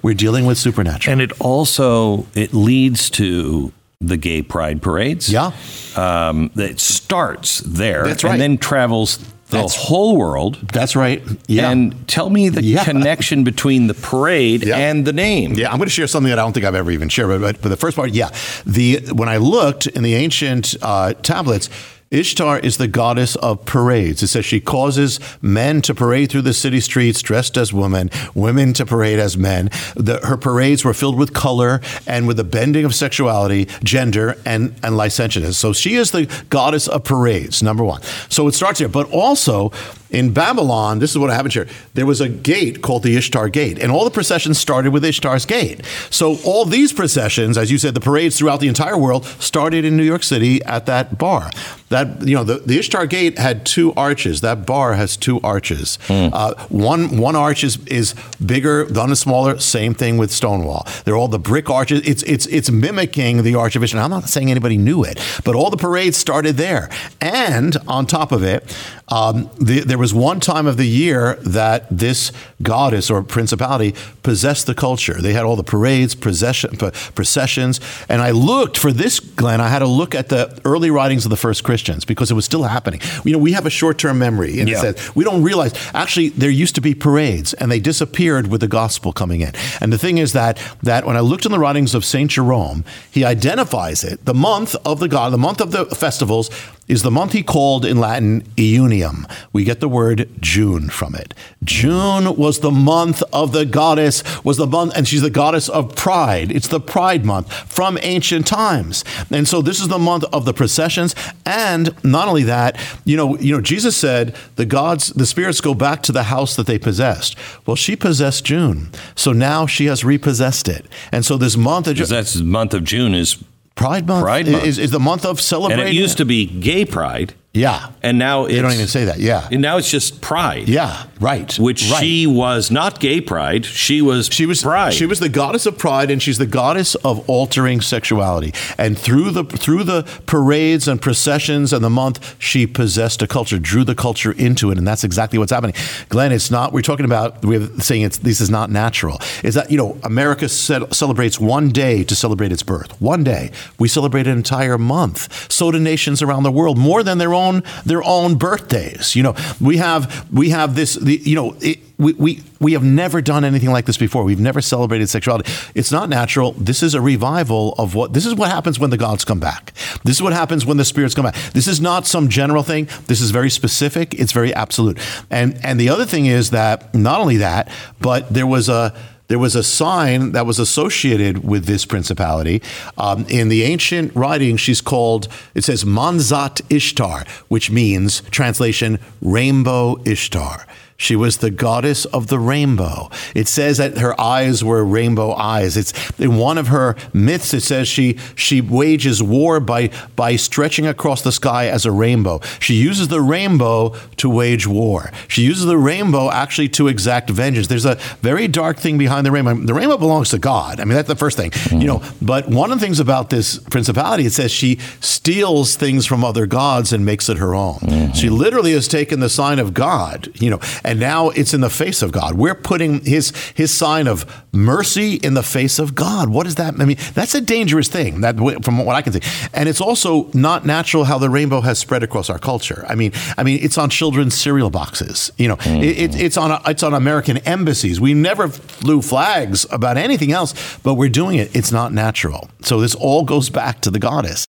We're dealing with supernatural. And it also, it leads to the gay pride parades. Yeah. Um, it starts there That's right. and then travels the that's, whole world. That's right. Yeah. And tell me the yeah. connection between the parade yeah. and the name. Yeah, I'm going to share something that I don't think I've ever even shared. But, but the first part, yeah, the when I looked in the ancient uh, tablets Ishtar is the goddess of parades. It says she causes men to parade through the city streets dressed as women, women to parade as men. The, her parades were filled with color and with the bending of sexuality, gender, and, and licentiousness. So she is the goddess of parades, number one. So it starts here. But also, in Babylon, this is what have here. There was a gate called the Ishtar Gate, and all the processions started with Ishtar's Gate. So all these processions, as you said, the parades throughout the entire world started in New York City at that bar. That you know, the, the Ishtar Gate had two arches. That bar has two arches. Mm. Uh, one one arch is is bigger, the other smaller. Same thing with Stonewall. They're all the brick arches. It's it's it's mimicking the Arch of Ishtar. I'm not saying anybody knew it, but all the parades started there. And on top of it, um, the, there was one time of the year that this goddess or principality possessed the culture. They had all the parades, procession, processions, and I looked for this, Glenn. I had to look at the early writings of the first Christians because it was still happening. You know, we have a short-term memory, and yeah. it says we don't realize actually there used to be parades, and they disappeared with the gospel coming in. And the thing is that that when I looked in the writings of Saint Jerome, he identifies it the month of the god, the month of the festivals is the month he called in Latin Iunium. We get the word June from it. June was the month of the goddess, was the month, and she's the goddess of pride. It's the pride month from ancient times. And so this is the month of the processions. And not only that, you know, you know, Jesus said the gods, the spirits go back to the house that they possessed. Well, she possessed June. So now she has repossessed it. And so this month of June. That's month of June is Pride Month, Pride Month. Is, is the month of celebrating. And it used to be Gay Pride. Yeah. And now they don't even say that. Yeah. And now it's just pride. Yeah. Right. Which right. she was not gay pride. She was she was pride. She was the goddess of pride and she's the goddess of altering sexuality. And through the through the parades and processions and the month, she possessed a culture, drew the culture into it. And that's exactly what's happening. Glenn, it's not we're talking about we're saying it's this is not natural. Is that, you know, America celebrates one day to celebrate its birth. One day. We celebrate an entire month. So do nations around the world, more than their own own their own birthdays. You know, we have we have this. The, you know, it, we, we we have never done anything like this before. We've never celebrated sexuality. It's not natural. This is a revival of what. This is what happens when the gods come back. This is what happens when the spirits come back. This is not some general thing. This is very specific. It's very absolute. And and the other thing is that not only that, but there was a there was a sign that was associated with this principality. Um, in the ancient writing, she's called, it says Manzat Ishtar, which means, translation, rainbow Ishtar. She was the goddess of the rainbow. It says that her eyes were rainbow eyes. It's in one of her myths. It says she she wages war by by stretching across the sky as a rainbow. She uses the rainbow to wage war. She uses the rainbow actually to exact vengeance. There's a very dark thing behind the rainbow. The rainbow belongs to God. I mean that's the first thing, mm-hmm. you know. But one of the things about this principality, it says she steals things from other gods and makes it her own. Mm-hmm. She literally has taken the sign of God, you know and now it's in the face of God. We're putting his his sign of mercy in the face of God. What does that I mean? That's a dangerous thing. That from what I can see, and it's also not natural how the rainbow has spread across our culture. I mean, I mean, it's on children's cereal boxes. You know, mm-hmm. it, it's on a, it's on American embassies. We never flew flags about anything else, but we're doing it. It's not natural. So this all goes back to the goddess.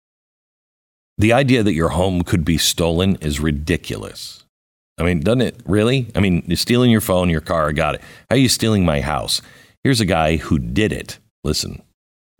The idea that your home could be stolen is ridiculous. I mean, doesn't it really? I mean, you're stealing your phone, your car, I got it. How are you stealing my house? Here's a guy who did it. Listen.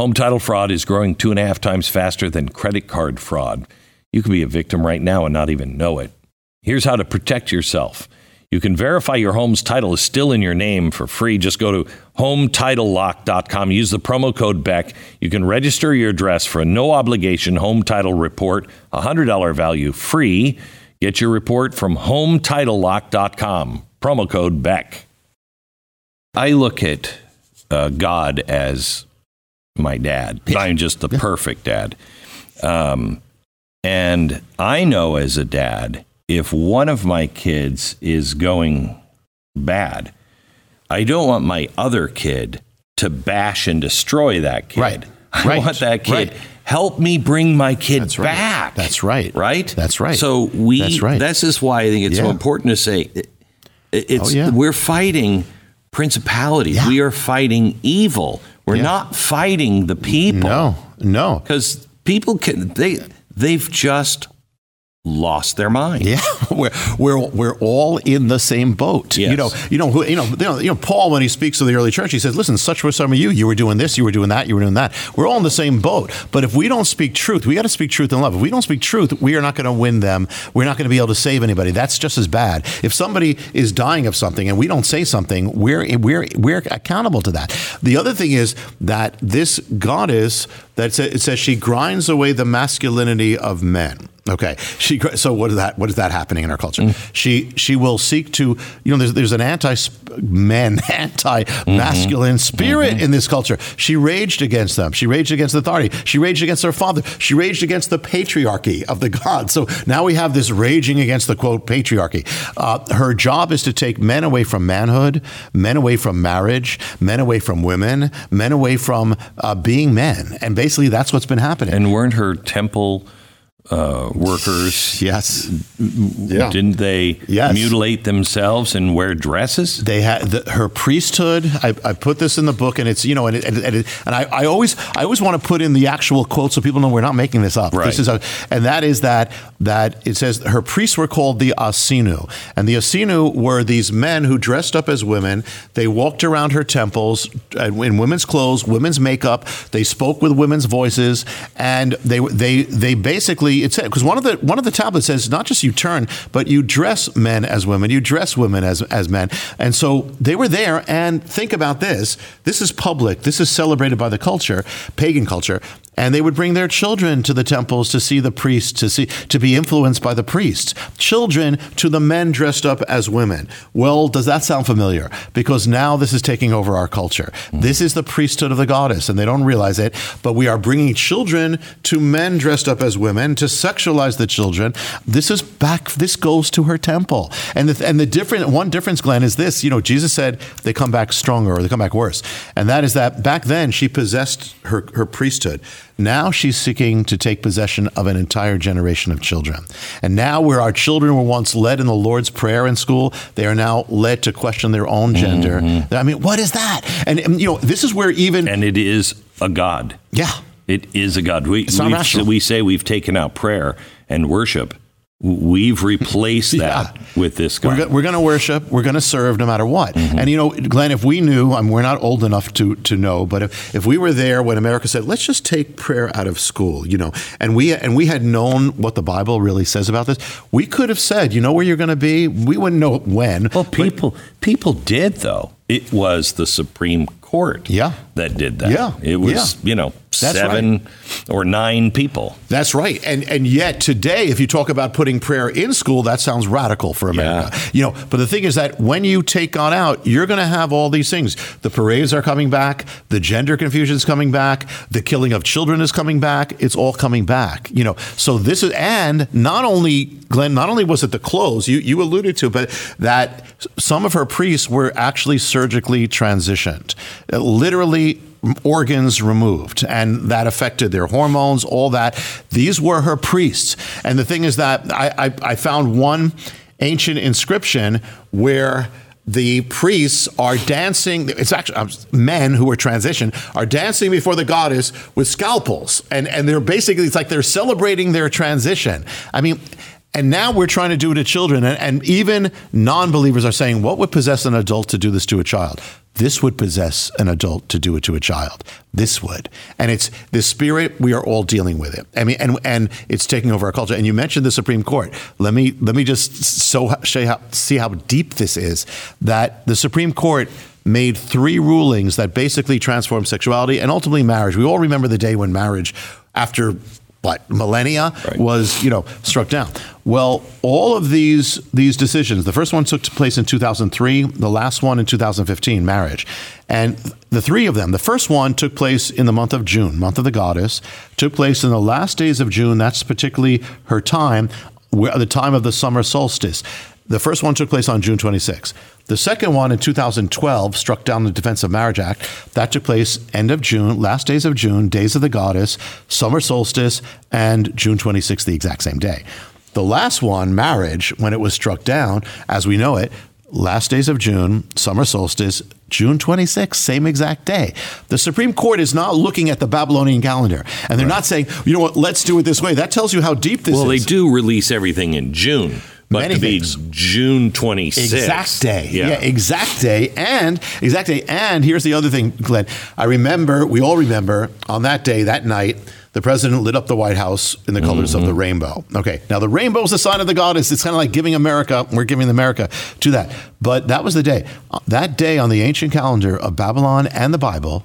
Home title fraud is growing two and a half times faster than credit card fraud. You could be a victim right now and not even know it. Here's how to protect yourself. You can verify your home's title is still in your name for free. Just go to hometitlelock.com. Use the promo code BECK. You can register your address for a no obligation home title report, $100 value free. Get your report from hometitlelock.com. Promo code BECK. I look at uh, God as my dad. Yeah. I'm just the yeah. perfect dad. Um, and I know as a dad, if one of my kids is going bad, I don't want my other kid to bash and destroy that kid. Right. I right. want that kid. Right. Help me bring my kid that's back. Right. That's right. Right. That's right. So we. That's right. This is why I think it's yeah. so important to say it, it's. Oh, yeah. We're fighting principalities. Yeah. We are fighting evil. We're yeah. not fighting the people. No, no. Because people can they they've just lost their mind. Yeah, we're we're we're all in the same boat. Yes. You know, you know, you know, you know, you know. Paul, when he speaks to the early church, he says, "Listen, such were some of you. You were doing this, you were doing that, you were doing that. We're all in the same boat. But if we don't speak truth, we got to speak truth in love. If we don't speak truth, we are not going to win them. We're not going to be able to save anybody. That's just as bad. If somebody is dying of something and we don't say something, we're we're we're accountable to that. The other thing is that this goddess that it says she grinds away the masculinity of men. Okay. She so what is that? What is that happening in our culture? Mm. She she will seek to you know there's there's an anti men anti masculine mm-hmm. spirit mm-hmm. in this culture. She raged against them. She raged against authority. She raged against her father. She raged against the patriarchy of the gods. So now we have this raging against the quote patriarchy. Uh, her job is to take men away from manhood, men away from marriage, men away from women, men away from uh, being men, and basically that's what's been happening. And weren't her temple uh, workers. Yes. Yeah. Didn't they yes. mutilate themselves and wear dresses? They had the, her priesthood. I, I, put this in the book, and it's you know, and it, and, it, and I, I, always I always want to put in the actual quote so people know we're not making this up. Right. This is a, and that is that that it says her priests were called the Assinnu, and the Assinnu were these men who dressed up as women. They walked around her temples uh, in women's clothes, women's makeup. They spoke with women's voices, and they they they basically it said because one of the one of the tablets says not just you turn, but you dress men as women, you dress women as as men, and so they were there. And think about this: this is public, this is celebrated by the culture, pagan culture, and they would bring their children to the temples to see the priests, to see to be influenced by the priests. Children to the men dressed up as women. Well, does that sound familiar? Because now this is taking over our culture. This is the priesthood of the goddess, and they don't realize it. But we are bringing children to men dressed up as women to sexualize the children. This is back. This goes to her temple, and the, and the different one difference, Glenn, is this. You know, Jesus said they come back stronger or they come back worse, and that is that back then she possessed her her priesthood. Now she's seeking to take possession of an entire generation of children. And now, where our children were once led in the Lord's Prayer in school, they are now led to question their own gender. Mm-hmm. I mean, what is that? And, and, you know, this is where even. And it is a God. yeah. It is a God. We, It's not rational. we say we've taken out prayer and worship. We've replaced that with this We're, God. go- we're going to worship. We're going to serve no matter what. Mm-hmm. And you know, Glenn, if we knew, I mean, we're not old enough to to know, but if, if we were there when America said, "Let's just take prayer out of school," you know, and we and we had known what the Bible really says about this, we could have said, "You know where you're going to be." We wouldn't know when. well, but- people people did though. It was the Supreme Court Yeah. that did that. Yeah. It was, Yeah. you know, That's seven or nine people. That's right. And and yet today, if you talk about putting prayer in school, that sounds radical for America. Yeah. You know, but the thing is that when you take God out, you're going to have all these things. The parades are coming back. The gender confusion is coming back. The killing of children is coming back. It's all coming back. You know, so this is and not only Glenn, not only was it the clothes you you alluded to, but that some of her priests were actually surgically transitioned, literally organs removed and that affected their hormones all that. These were her priests. And the thing is that i, I, I found one ancient inscription where the priests are dancing it's actually uh, men who are transitioned are dancing before the goddess with scalpels. And and they're basically it's like they're celebrating their transition. I mean and now we're trying to do it to children. And, and even non believers are saying, what would possess an adult to do this to a child? This would possess an adult to do it to a child. This would. And it's the spirit, we are all dealing with it. I mean, and, and it's taking over our culture. And you mentioned the Supreme Court. Let me, let me just so, how, see how deep this is that the Supreme Court made three rulings that basically transformed sexuality and ultimately marriage. We all remember the day when marriage, after what millennia Right. was you know struck down well all of these these decisions the first one took place in 2003 the last one in 2015 marriage and the three of them the first one took place in the month of june month of the goddess took place in the last days of june that's particularly her time the time of the summer solstice the first one took place on June 26. The second one in 2012 struck down the Defense of Marriage Act. That took place end of June, last days of June, days of the goddess, summer solstice, and June 26, the exact same day. The last one, marriage, when it was struck down, as we know it, last days of June, summer solstice, June 26, same exact day. The Supreme Court is not looking at the Babylonian calendar, and they're not saying, you know what, let's do it this way. That tells you how deep this Well, is. Well, they do release everything in June, but Many things. June 26th. exact day. Yeah. Yeah. exact day. And exact day. And here's the other thing, Glenn. I remember, we all remember on that day, that night, the president lit up the White House in the colors of the mm-hmm. rainbow. Okay, now the rainbow is the sign of the goddess. It's kind of like giving America, we're giving America to that. But that was the day. That day on the ancient calendar of Babylon and the Bible,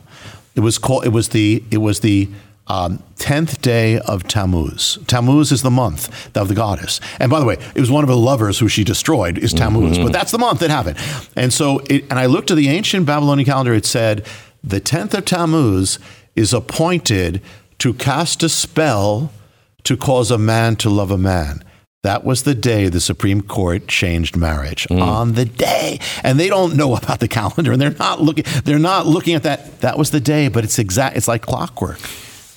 it was called, it was the, it was the, um, 10th day of Tammuz. Tammuz is the month of the goddess. And by the way, it was one of her lovers who she destroyed is Tammuz, but that's the month it happened. And so, it, and I looked at the ancient Babylonian calendar, it said the 10th of Tammuz is appointed to cast a spell to cause a man to love a man. That was the day the Supreme Court changed marriage on the day, and they don't know about the calendar, and they're not looking. They're not looking at that. That was the day, but it's exact. It's like clockwork.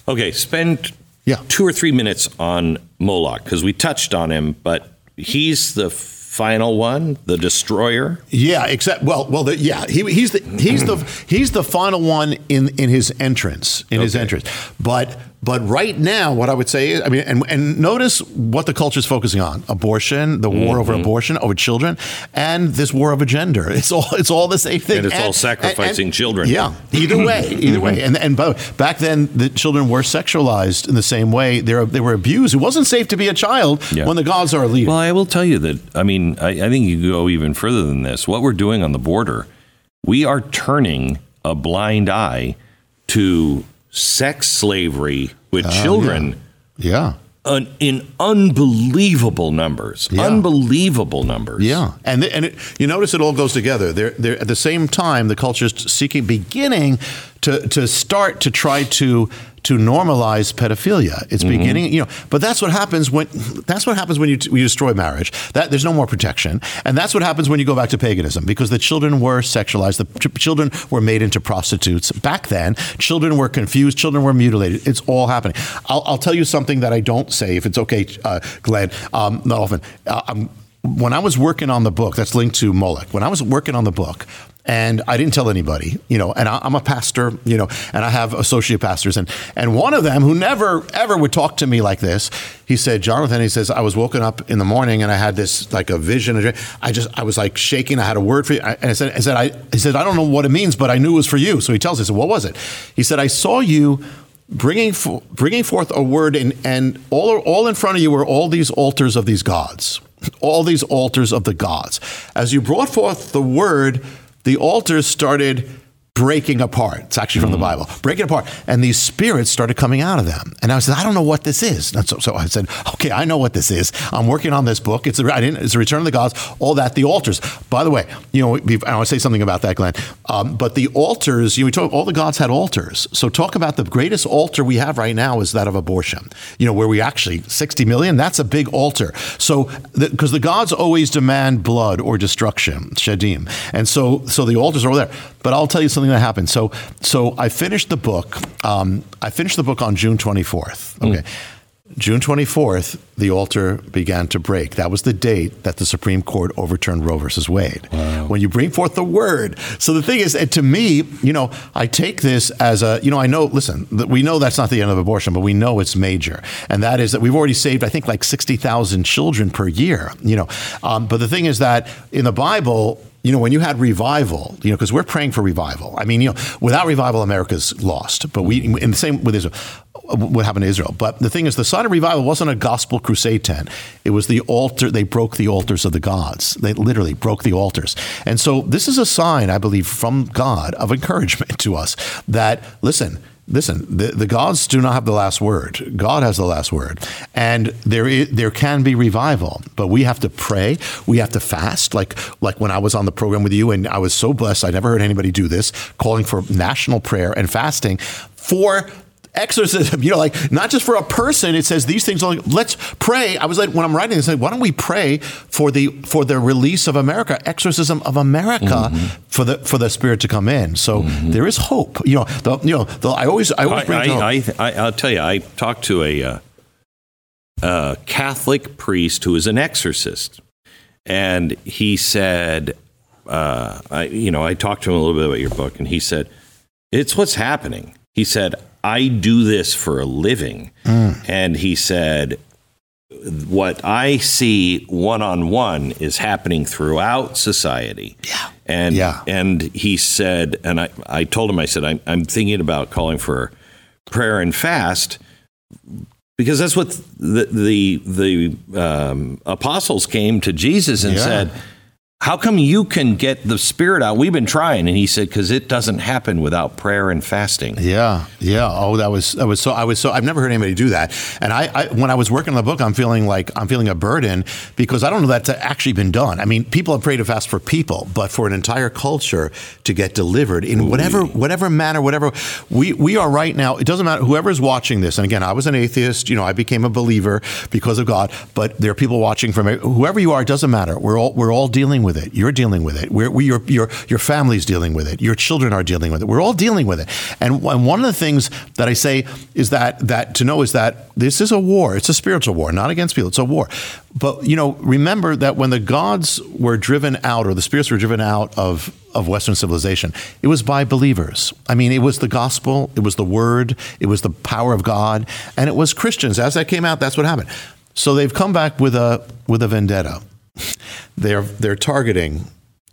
Okay, spend Yeah. two or three minutes on Moloch because we touched on him, but he's the final one, the destroyer. Yeah, except well, well, the, yeah, he, he's the he's the he's the final one in in his entrance in his entrance. But but right now, what I would say is, I mean, and and notice what the culture is focusing on: abortion, the war over Mm-hmm. abortion, over children, and this war over gender. It's all it's all the same thing. And it's all sacrificing children. Yeah, either way, either way. And and back then, the children were sexualized in the same way. They were, they were abused. It wasn't safe to be a child Yeah. when the gods are leading. Well, I will tell you that, I mean, I, I think you go even further than this. What we're doing on the border, we are turning a blind eye to sex slavery with children oh, Yeah. un- in unbelievable numbers. Yeah. Unbelievable numbers. Yeah, and the, and it, you notice it all goes together. They're, they're at the same time the culture's seeking, beginning to to start to try to to normalize pedophilia. It's beginning, you know. But that's what happens when that's what happens when you, you destroy marriage. That there's no more protection, and that's what happens when you go back to paganism because the children were sexualized. The ch- children were made into prostitutes. Back then, children were confused. Children were mutilated. It's all happening. I'll, I'll tell you something that I don't say if it's okay, uh, Glenn. Um, not often. Uh, I'm, when I was working on the book, that's linked to Moloch. When I was working on the book, and I didn't tell anybody, you know, and I, I'm a pastor, you know, and I have associate pastors, and and one of them who never ever would talk to me like this, he said, Jonathan, he says, I was woken up in the morning and I had this like a vision. I just I was like shaking. I had a word for you, I- and I said, I said, I he said, I don't know what it means, but I knew it was for you. So he tells us, what was it? He said, I saw you bringing fo- bringing forth a word and and all all in front of you were all these altars of these gods all these altars of the gods. As you brought forth the word the altars started breaking apart. It's actually from the bible. Breaking apart. And these spirits started coming out of them. And i said i don't know what this is. And so, so i said okay i know what this is. I'm working on this book. It's a, I didn't, it's a return of the gods all that the altars. By the way you know i want to say something about that glenn. Um, but the altars you know, we talk, all the gods had altars. So talk about the greatest altar we have right now is that of abortion. You know where we actually 60 million that's a big altar. So because the, gods always demand blood or destruction shedim and so so the altars are all there. But i'll tell you something that happened so so i finished the book um, i finished the book on june 24th okay June 24th, the altar began to break. That was the date that the Supreme Court overturned Roe versus Wade. When you bring forth the word. So the thing is, and to me, you know, I take this as a, you know, I know, listen, we know that's not the end of abortion, but we know it's major. And that is that we've already saved, I think, like 60,000 children per year, you know. Um, but the thing is that in the Bible, you know, when you had revival, you know, because we're praying for revival. I mean, you know, without revival, America's lost. But we, in the same with Israel, what happened to Israel. But the thing is, the sign of revival wasn't a gospel crusade tent. It was the altar. They broke the altars of the gods. They literally broke the altars. And so this is a sign, I believe, from God of encouragement to us that, listen, Listen, the, the gods do not have the last word. God has the last word. And there is, there can be revival, but we have to pray. We have to fast. Like, like when I was on the program with you, and I was so blessed, I never heard anybody do this, calling for national prayer and fasting for exorcism you know like not just for a person it says these things like let's pray i was like when i'm writing this like why don't we pray for the for the release of america exorcism of america for the for the spirit to come in so there is hope you know the, you know the, i always i always bring I. I, I, I, I'll tell you, I talked to a, uh, a Catholic priest who is an exorcist, and he said, uh, I, you know, I talked to him a little bit about your book, and he said, it's what's happening. He said, I do this for a living, and he said, what I see one on one is happening throughout society. Yeah. And Yeah. and he said, and I, I told him, I said, I'm, I'm thinking about calling for prayer and fast because that's what the the, the um, apostles came to Jesus and Yeah. said, how come you can get the spirit out? We've been trying. And he said, because it doesn't happen without prayer and fasting. Yeah, yeah. Oh, that was that was so. I was so. I've never heard anybody do that. And I, I when I was working on the book, I'm feeling like I'm feeling a burden because I don't know that's actually been done. I mean, people have prayed to fast for people, but for an entire culture to get delivered in whatever whatever manner, whatever we we are right now. It doesn't matter whoever's watching this. And again, I was an atheist. You know, I became a believer because of God. But there are people watching from whoever you are. It doesn't matter. We're all we're all dealing with it. You're dealing with it. We're, we your your your family's dealing with it. Your children are dealing with it. We're all dealing with it. And, and one of the things that I say is that that to know is that this is a war. It's a spiritual war, not against people. It's a war. But you know, remember that when the gods were driven out, or the spirits were driven out of of Western civilization, it was by believers. I mean, it was the gospel, it was the word, it was the power of God, and it was Christians. As that came out, that's what happened. So they've come back with a with a vendetta. They're they're targeting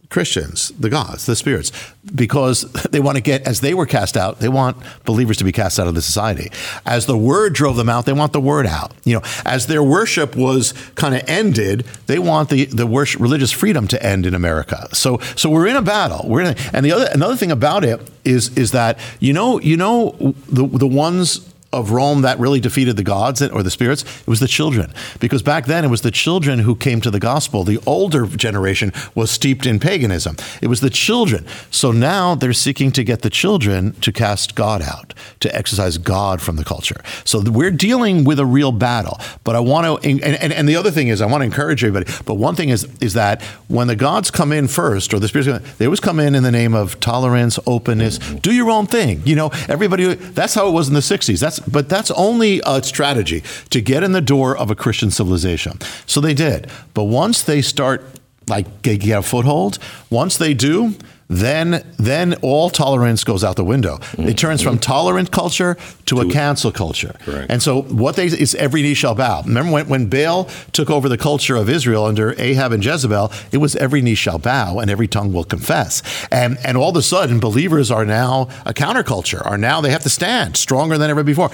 Christians, the gods, the spirits, because they want to get, as they were cast out, they want believers to be cast out of the society. As the word drove them out, they want the word out. You know, as their worship was kind of ended, they want the the worship, religious freedom to end in America. So, so we're in a battle. We're in, a, and the other another thing about it is is that you know you know the the ones of Rome that really defeated the gods or the spirits, it was the children. Because back then it was the children who came to the gospel. The older generation was steeped in paganism. It was the children. So now they're seeking to get the children to cast God out, to exercise God from the culture. So we're dealing with a real battle. But I want to, and, and, and the other thing is, I want to encourage everybody. But one thing is, is that when the gods come in first, or the spirits, in, they always come in in the name of tolerance, openness, do your own thing. You know, everybody, that's how it was in the 60s. That's but that's only a strategy to get in the door of a Christian civilization. So they did. But once they start, like, get a foothold, once they do, then then all tolerance goes out the window. Mm-hmm. It turns from tolerant culture to, to a cancel culture. Correct. And so what they is every knee shall bow. Remember when, when Baal took over the culture of Israel under Ahab and Jezebel, it was every knee shall bow and every tongue will confess. And and all of a sudden believers are now a counterculture, are now they have to stand stronger than ever before.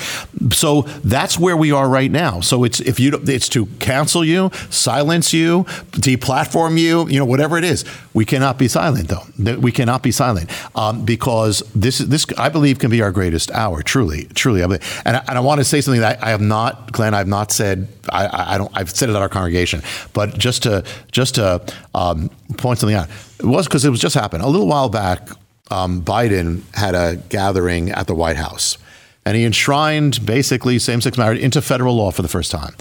So that's where we are right now. So it's if you it's to cancel you, silence you, deplatform you, you know whatever it is. We cannot be silent though we cannot be silent um, because this this I believe can be our greatest hour. Truly, truly, I believe. And I, and I want to say something that I have not, Glenn. I have not said. I, I don't. I've said it at our congregation, but just to just to um, point something out, it was because it was just happened a little while back. Um, Biden had a gathering at the White House, and he enshrined basically same-sex marriage into federal law for the first time.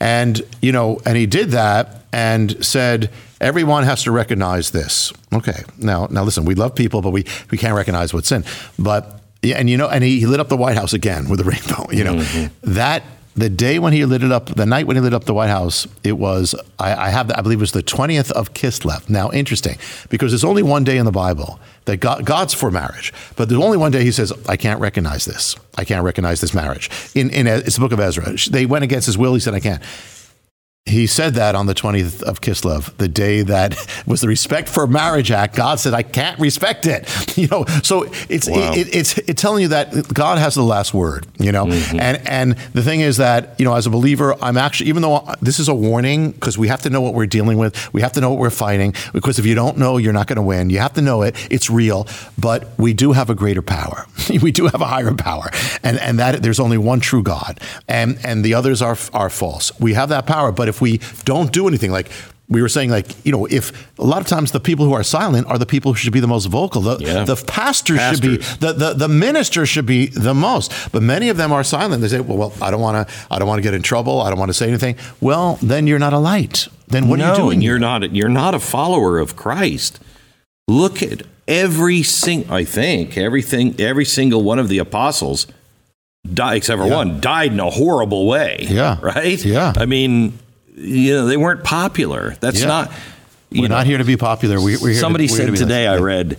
And you know, and he did that and said Everyone has to recognize this. Okay. Now, now listen, we love people, but we, we can't recognize what's in. But, yeah, and you know, and he, lit up the White House again with a rainbow, you know, mm-hmm. that the day when he lit it up, the night when he lit up the White House, it was I, I have I believe it was the twentieth of Kislev. Now, interesting because there's only one day in the Bible that God, God's for marriage, but there's only one day He says I can't recognize this. I can't recognize this marriage. In in it's the book of Ezra. They went against His will. He said I can't. He said that on the 20th of Kislev, the day that was the Respect for Marriage Act. God said, I can't respect it. You know, so it's, wow. it, it's, it's telling you that God has the last word, you know? Mm-hmm. And, and the thing is that, you know, as a believer, I'm actually, even though this is a warning, because we have to know what we're dealing with, we have to know what we're fighting, because if you don't know, you're not going to win. You have to know it. It's real, but we do have a greater power. we do have a higher power. And, and that there's only one true God, and, and the others are, are false. We have that power, but if we don't do anything, like we were saying, like, you know, if a lot of times the people who are silent are the people who should be the most vocal. The, yeah. the pastors, pastors, should be, the, the, the minister should be the most. But many of them are silent. They say, well, well I don't want to, I don't want to get in trouble. I don't want to say anything. Well, then you're not a light. Then what no, are you doing? You're not, you're not a follower of Christ. Look at every single, I think, everything, every single one of the apostles died, except for yeah. one, died in a horrible way. Yeah. Right? Yeah. I mean, you know, they weren't popular. That's yeah. not. We're know, not here to be popular. We, are somebody to, said to today, I read,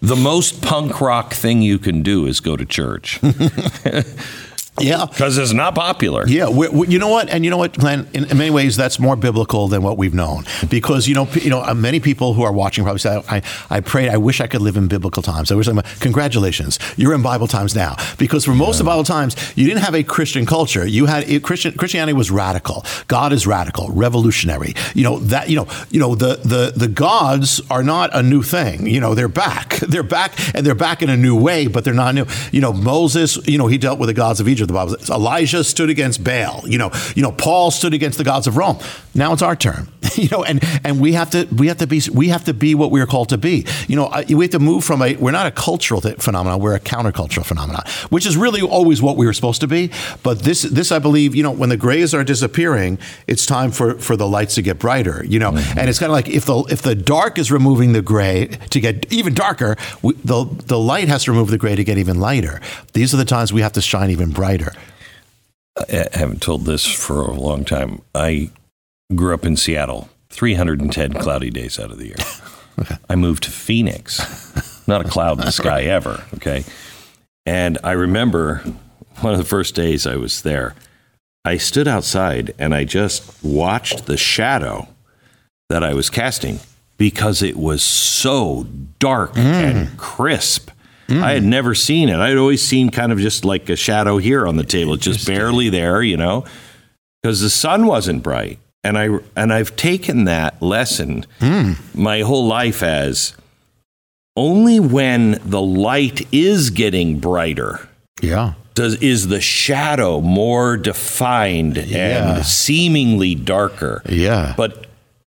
the most punk rock thing you can do is go to church. Yeah, because it's not popular. Yeah, we, we, you know what, and you know what, Glenn. In, in, many ways, that's more biblical than what we've known. Because you know, you know, uh, many people who are watching probably say, "I, I prayed. I wish I could live in biblical times." I wish. I'm. Congratulations, you're in Bible times now. Because for most yeah. of Bible times, you didn't have a Christian culture. You had it, Christian Christianity was radical. God is radical, revolutionary. You know that. You know. You know the the the gods are not a new thing. You know they're back. They're back, and they're back in a new way, but they're not new. You know Moses. You know he dealt with the gods of Egypt the Bible says. Elijah stood against Baal. You know, you know, Paul stood against the gods of Rome. Now it's our turn. you know, and and we have to we have to be we have to be what we are called to be. You know, we have to move from a we're not a cultural th- phenomenon. We're a countercultural phenomenon, which is really always what we were supposed to be. But this this I believe, you know, when the grays are disappearing, it's time for for the lights to get brighter. You know, mm-hmm. and it's kind of like if the if the dark is removing the gray to get even darker, we, the the light has to remove the gray to get even lighter. These are the times we have to shine even brighter. I haven't told this for a long time. I grew up in Seattle, 310 cloudy days out of the year. I moved to Phoenix, not a cloud in the sky ever. Okay. And I remember one of the first days I was there, I stood outside and I just watched the shadow that I was casting because it was so dark mm. and crisp. I had mm. never seen it. I'd always seen kind of just like a shadow here on the table, just barely there, you know, because the sun wasn't bright. And I and I've taken that lesson mm. my whole life as only when the light is getting brighter Yeah. does is the shadow more defined Yeah. and seemingly darker. Yeah. But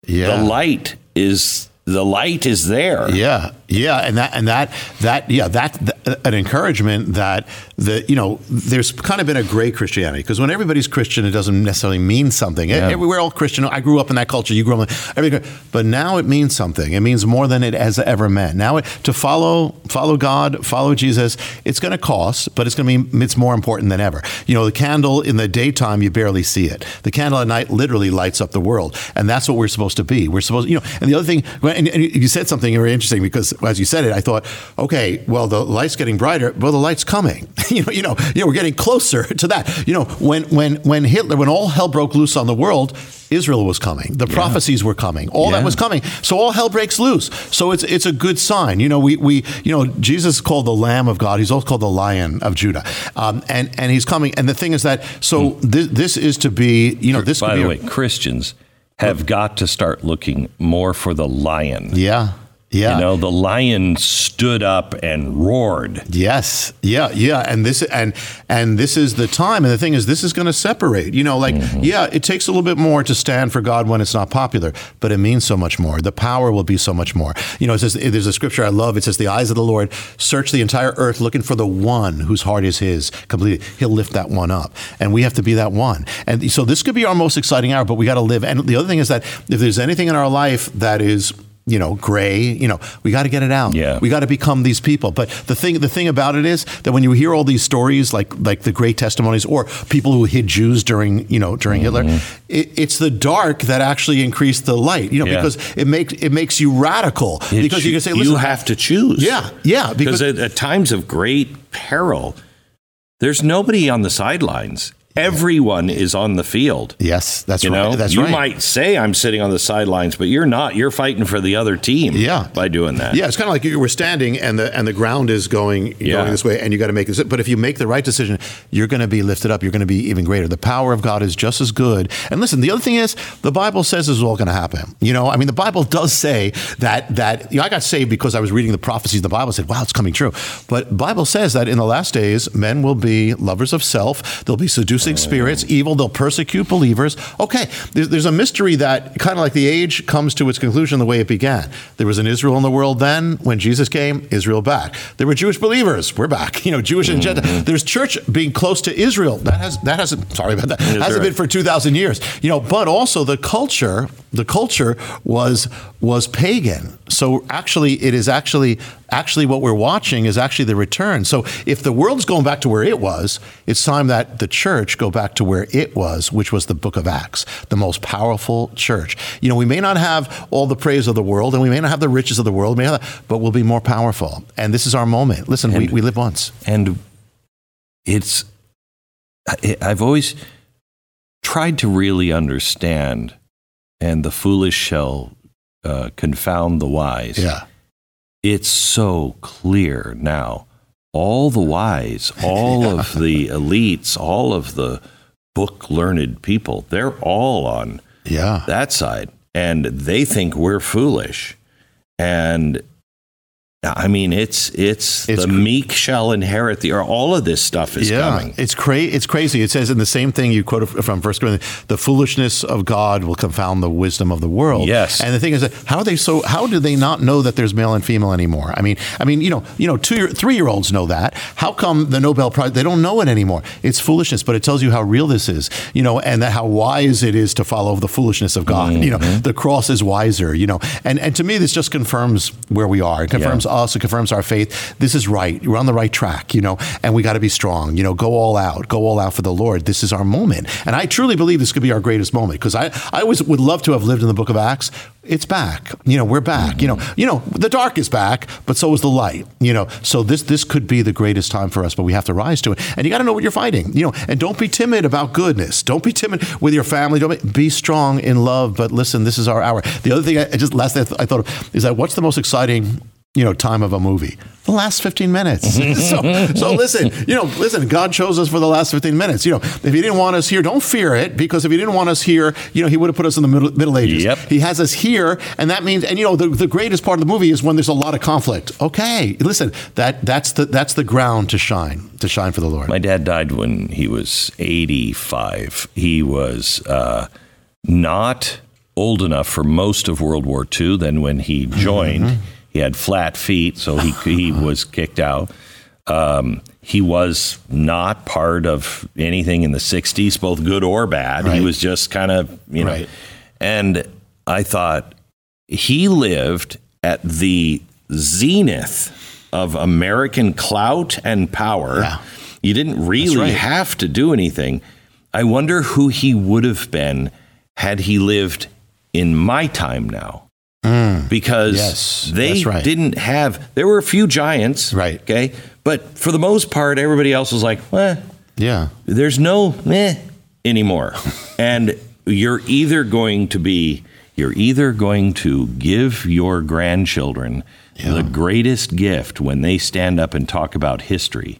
Yeah. the light is the light is there. Yeah, yeah, and that and that that yeah that, an encouragement that the you know there's kind of been a gray Christianity because when everybody's Christian it doesn't necessarily mean something. Yeah. Everywhere all Christian. I grew up in that culture. You grew up in every, but now it means something. It means more than it has ever meant. Now it, to follow follow God, follow Jesus, it's going to cost, but it's going to be it's more important than ever. You know, the candle in the daytime you barely see it. The candle at night literally lights up the world, and that's what we're supposed to be. We're supposed, you know. And the other thing, and, and you said something very interesting because as you said it, I thought, okay, well the light's getting brighter, well the light's coming. you know, you know, you know, we're getting closer to that. You know, when when when Hitler, when all hell broke loose on the world, Israel was coming. The prophecies were coming. All Yeah. that was coming. So all hell breaks loose. So it's it's a good sign. You know, we we you know Jesus is called the Lamb of God. He's also called the Lion of Judah. Um, and and he's coming. And the thing is that so this, this is to be you know this By the way, a- Christians have got to start looking more for the lion. yeah yeah You know, the lion stood up and roared. Yes. Yeah. Yeah. And this and and this is the time. And the thing is, this is going to separate. You know, like Mm-hmm. yeah, it takes a little bit more to stand for God when it's not popular, but it means so much more. The power will be so much more. You know, it says there's a scripture I love. It says, "The eyes of the Lord search the entire earth, looking for the one whose heart is His completely. He'll lift that one up, and we have to be that one. And so this could be our most exciting hour, but we got to live. And the other thing is that if there's anything in our life that is you know, gray. You know, we got to get it out. Yeah. we got to become these people. But the thing, the thing about it is that when you hear all these stories, like like the great testimonies, or people who hid Jews during you know during Hitler, it, it's the dark that actually increased the light. You know, Mm-hmm. Yeah. because it makes it makes you radical. It because you can say, listen, you have to choose. Yeah, yeah, Because, because- at, at times of great peril, there's nobody on the sidelines. Everyone is on the field. yes, that's You right. know, that's you right. might say I'm sitting on the sidelines, but you're not. You're fighting for the other team. Yeah. by doing that. Yeah, it's kind of like you were standing and the and the ground is going Yeah. going this way, and you got to make this. But if you make the right decision, you're going to be lifted up. You're going to be even greater. The power of God is just as good. And listen, the other thing is, the Bible says this is all going to happen. You know, I mean, the Bible does say that that you know, I got saved because I was reading the prophecies. The Bible said, "Wow, it's coming true." But Bible says that in the last days, men will be lovers of self. They'll be spirits, evil. They'll persecute believers. Okay, there's, there's a mystery that kind of like the age comes to its conclusion the way it began. There was an Israel in the world then. When Jesus came, Israel back. There were Jewish believers. We're back. You know, Jewish and Gentile. Mm-hmm. There's church being close to Israel. That has that hasn't. Sorry about that. hasn't right. been for two thousand years. You know, but also the culture. The culture was was pagan. So actually, it is actually actually what we're watching is actually the return. So if the world's going back to where it was, it's time that the church go back to where it was, which was the book of Acts, the most powerful church. You know, we may not have all the praise of the world and we may not have the riches of the world, may not- but we'll be more powerful. And this is our moment. Listen, we, And- we live once. and it's I- I've always tried to really understand, and the foolish shall uh, confound the wise. Yeah. It's so clear now. All the wise, all of the elites, all of the book learned people, they're all on Yeah. that side, and they think we're foolish. And I mean, it's it's, It's the cr- meek shall inherit the. Or all of this stuff is coming. It's cra- It's crazy. It says in the same thing you quoted from First Corinthians: "The foolishness of God will confound the wisdom of the world." Yes. And the thing is, that how are they so? How do they not know that there's male and female anymore? I mean, I mean, you know, you know, two, year, three year olds know that. How come the Nobel Prize? They don't know it anymore. It's foolishness, but it tells you how real this is. You know, and that how wise it is to follow the foolishness of God. You know, mm-hmm. the cross is wiser. You know, and and to me, this just confirms where we are. It confirms us, it confirms our faith. This is right. We're on the right track, you know, and we got to be strong. You know, go all out, go all out for the Lord. This is our moment, and I truly believe this could be our greatest moment because I I always would love to have lived in the Book of Acts. It's back. You know, we're back. You know, mm-hmm. you know, the dark is back, but so is the light. You know, so this this could be the greatest time for us, but we have to rise to it. And you got to know what you're fighting. You know, and don't be timid about goodness. Don't be timid with your family. Don't be, be strong in love. But listen, this is our hour. The other thing I, I just last thing I, th- I thought of is that what's the most exciting you know time of a movie. The last 15 minutes. So so listen you know listen god chose us for the last 15 minutes. You know if he didn't want us here don't fear it because if he didn't want us here you know he would have put us in the middle, middle ages. Yep. he has us here and that means and you know the, the greatest part of the movie is when there's a lot of conflict. Okay listen that that's the that's the ground to shine to shine for the lord. My dad died when he was 85. He was uh, not old enough for most of World War II. Then, when he joined, he had flat feet, so he he was kicked out. Um, he was not part of anything in the 60s, both good or bad. Right. He was just kind of, you know. Right. And I thought he lived at the zenith of American clout and power. Yeah. You didn't really right. have to do anything. I wonder who he would have been had he lived in my time now. Because Mm. Yes, they right. didn't have, there were a few giants. Right. Okay. But for the most part, everybody else was like, well, yeah there's no meh anymore. and you're either going to be you're either going to give your grandchildren the greatest gift when they stand up and talk about history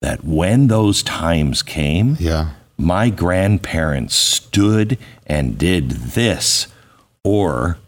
that when those times came yeah my grandparents stood and did this or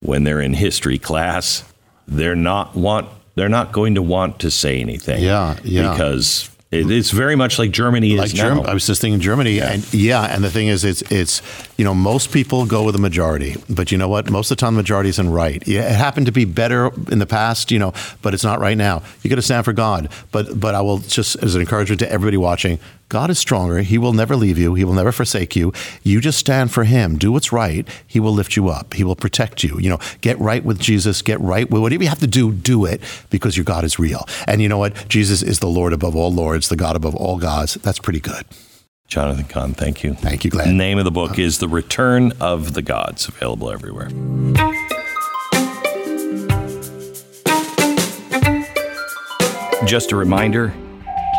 when they're in history class they're not want they're not going to want to say anything Yeah, yeah. because it, it's very much like Germany is like now. I was just thinking Germany, and yeah, and the thing is, it's it's you know most people go with the majority, but you know what? Most of the time, the majority isn't right. Yeah, it happened to be better in the past, you know, but it's not right now. You got to stand for God. But but I will just as an encouragement to everybody watching, God is stronger. He will never leave you. He will never forsake you. You just stand for Him. Do what's right. He will lift you up. He will protect you. You know, get right with Jesus. Get right with whatever you have to do. Do it because your God is real. And you know what? Jesus is the Lord above all lords, the God above all gods. That's pretty good. Jonathan Cahn, thank you. Thank you, Glenn. The name of the book is The Return of the Gods, available everywhere. Just a reminder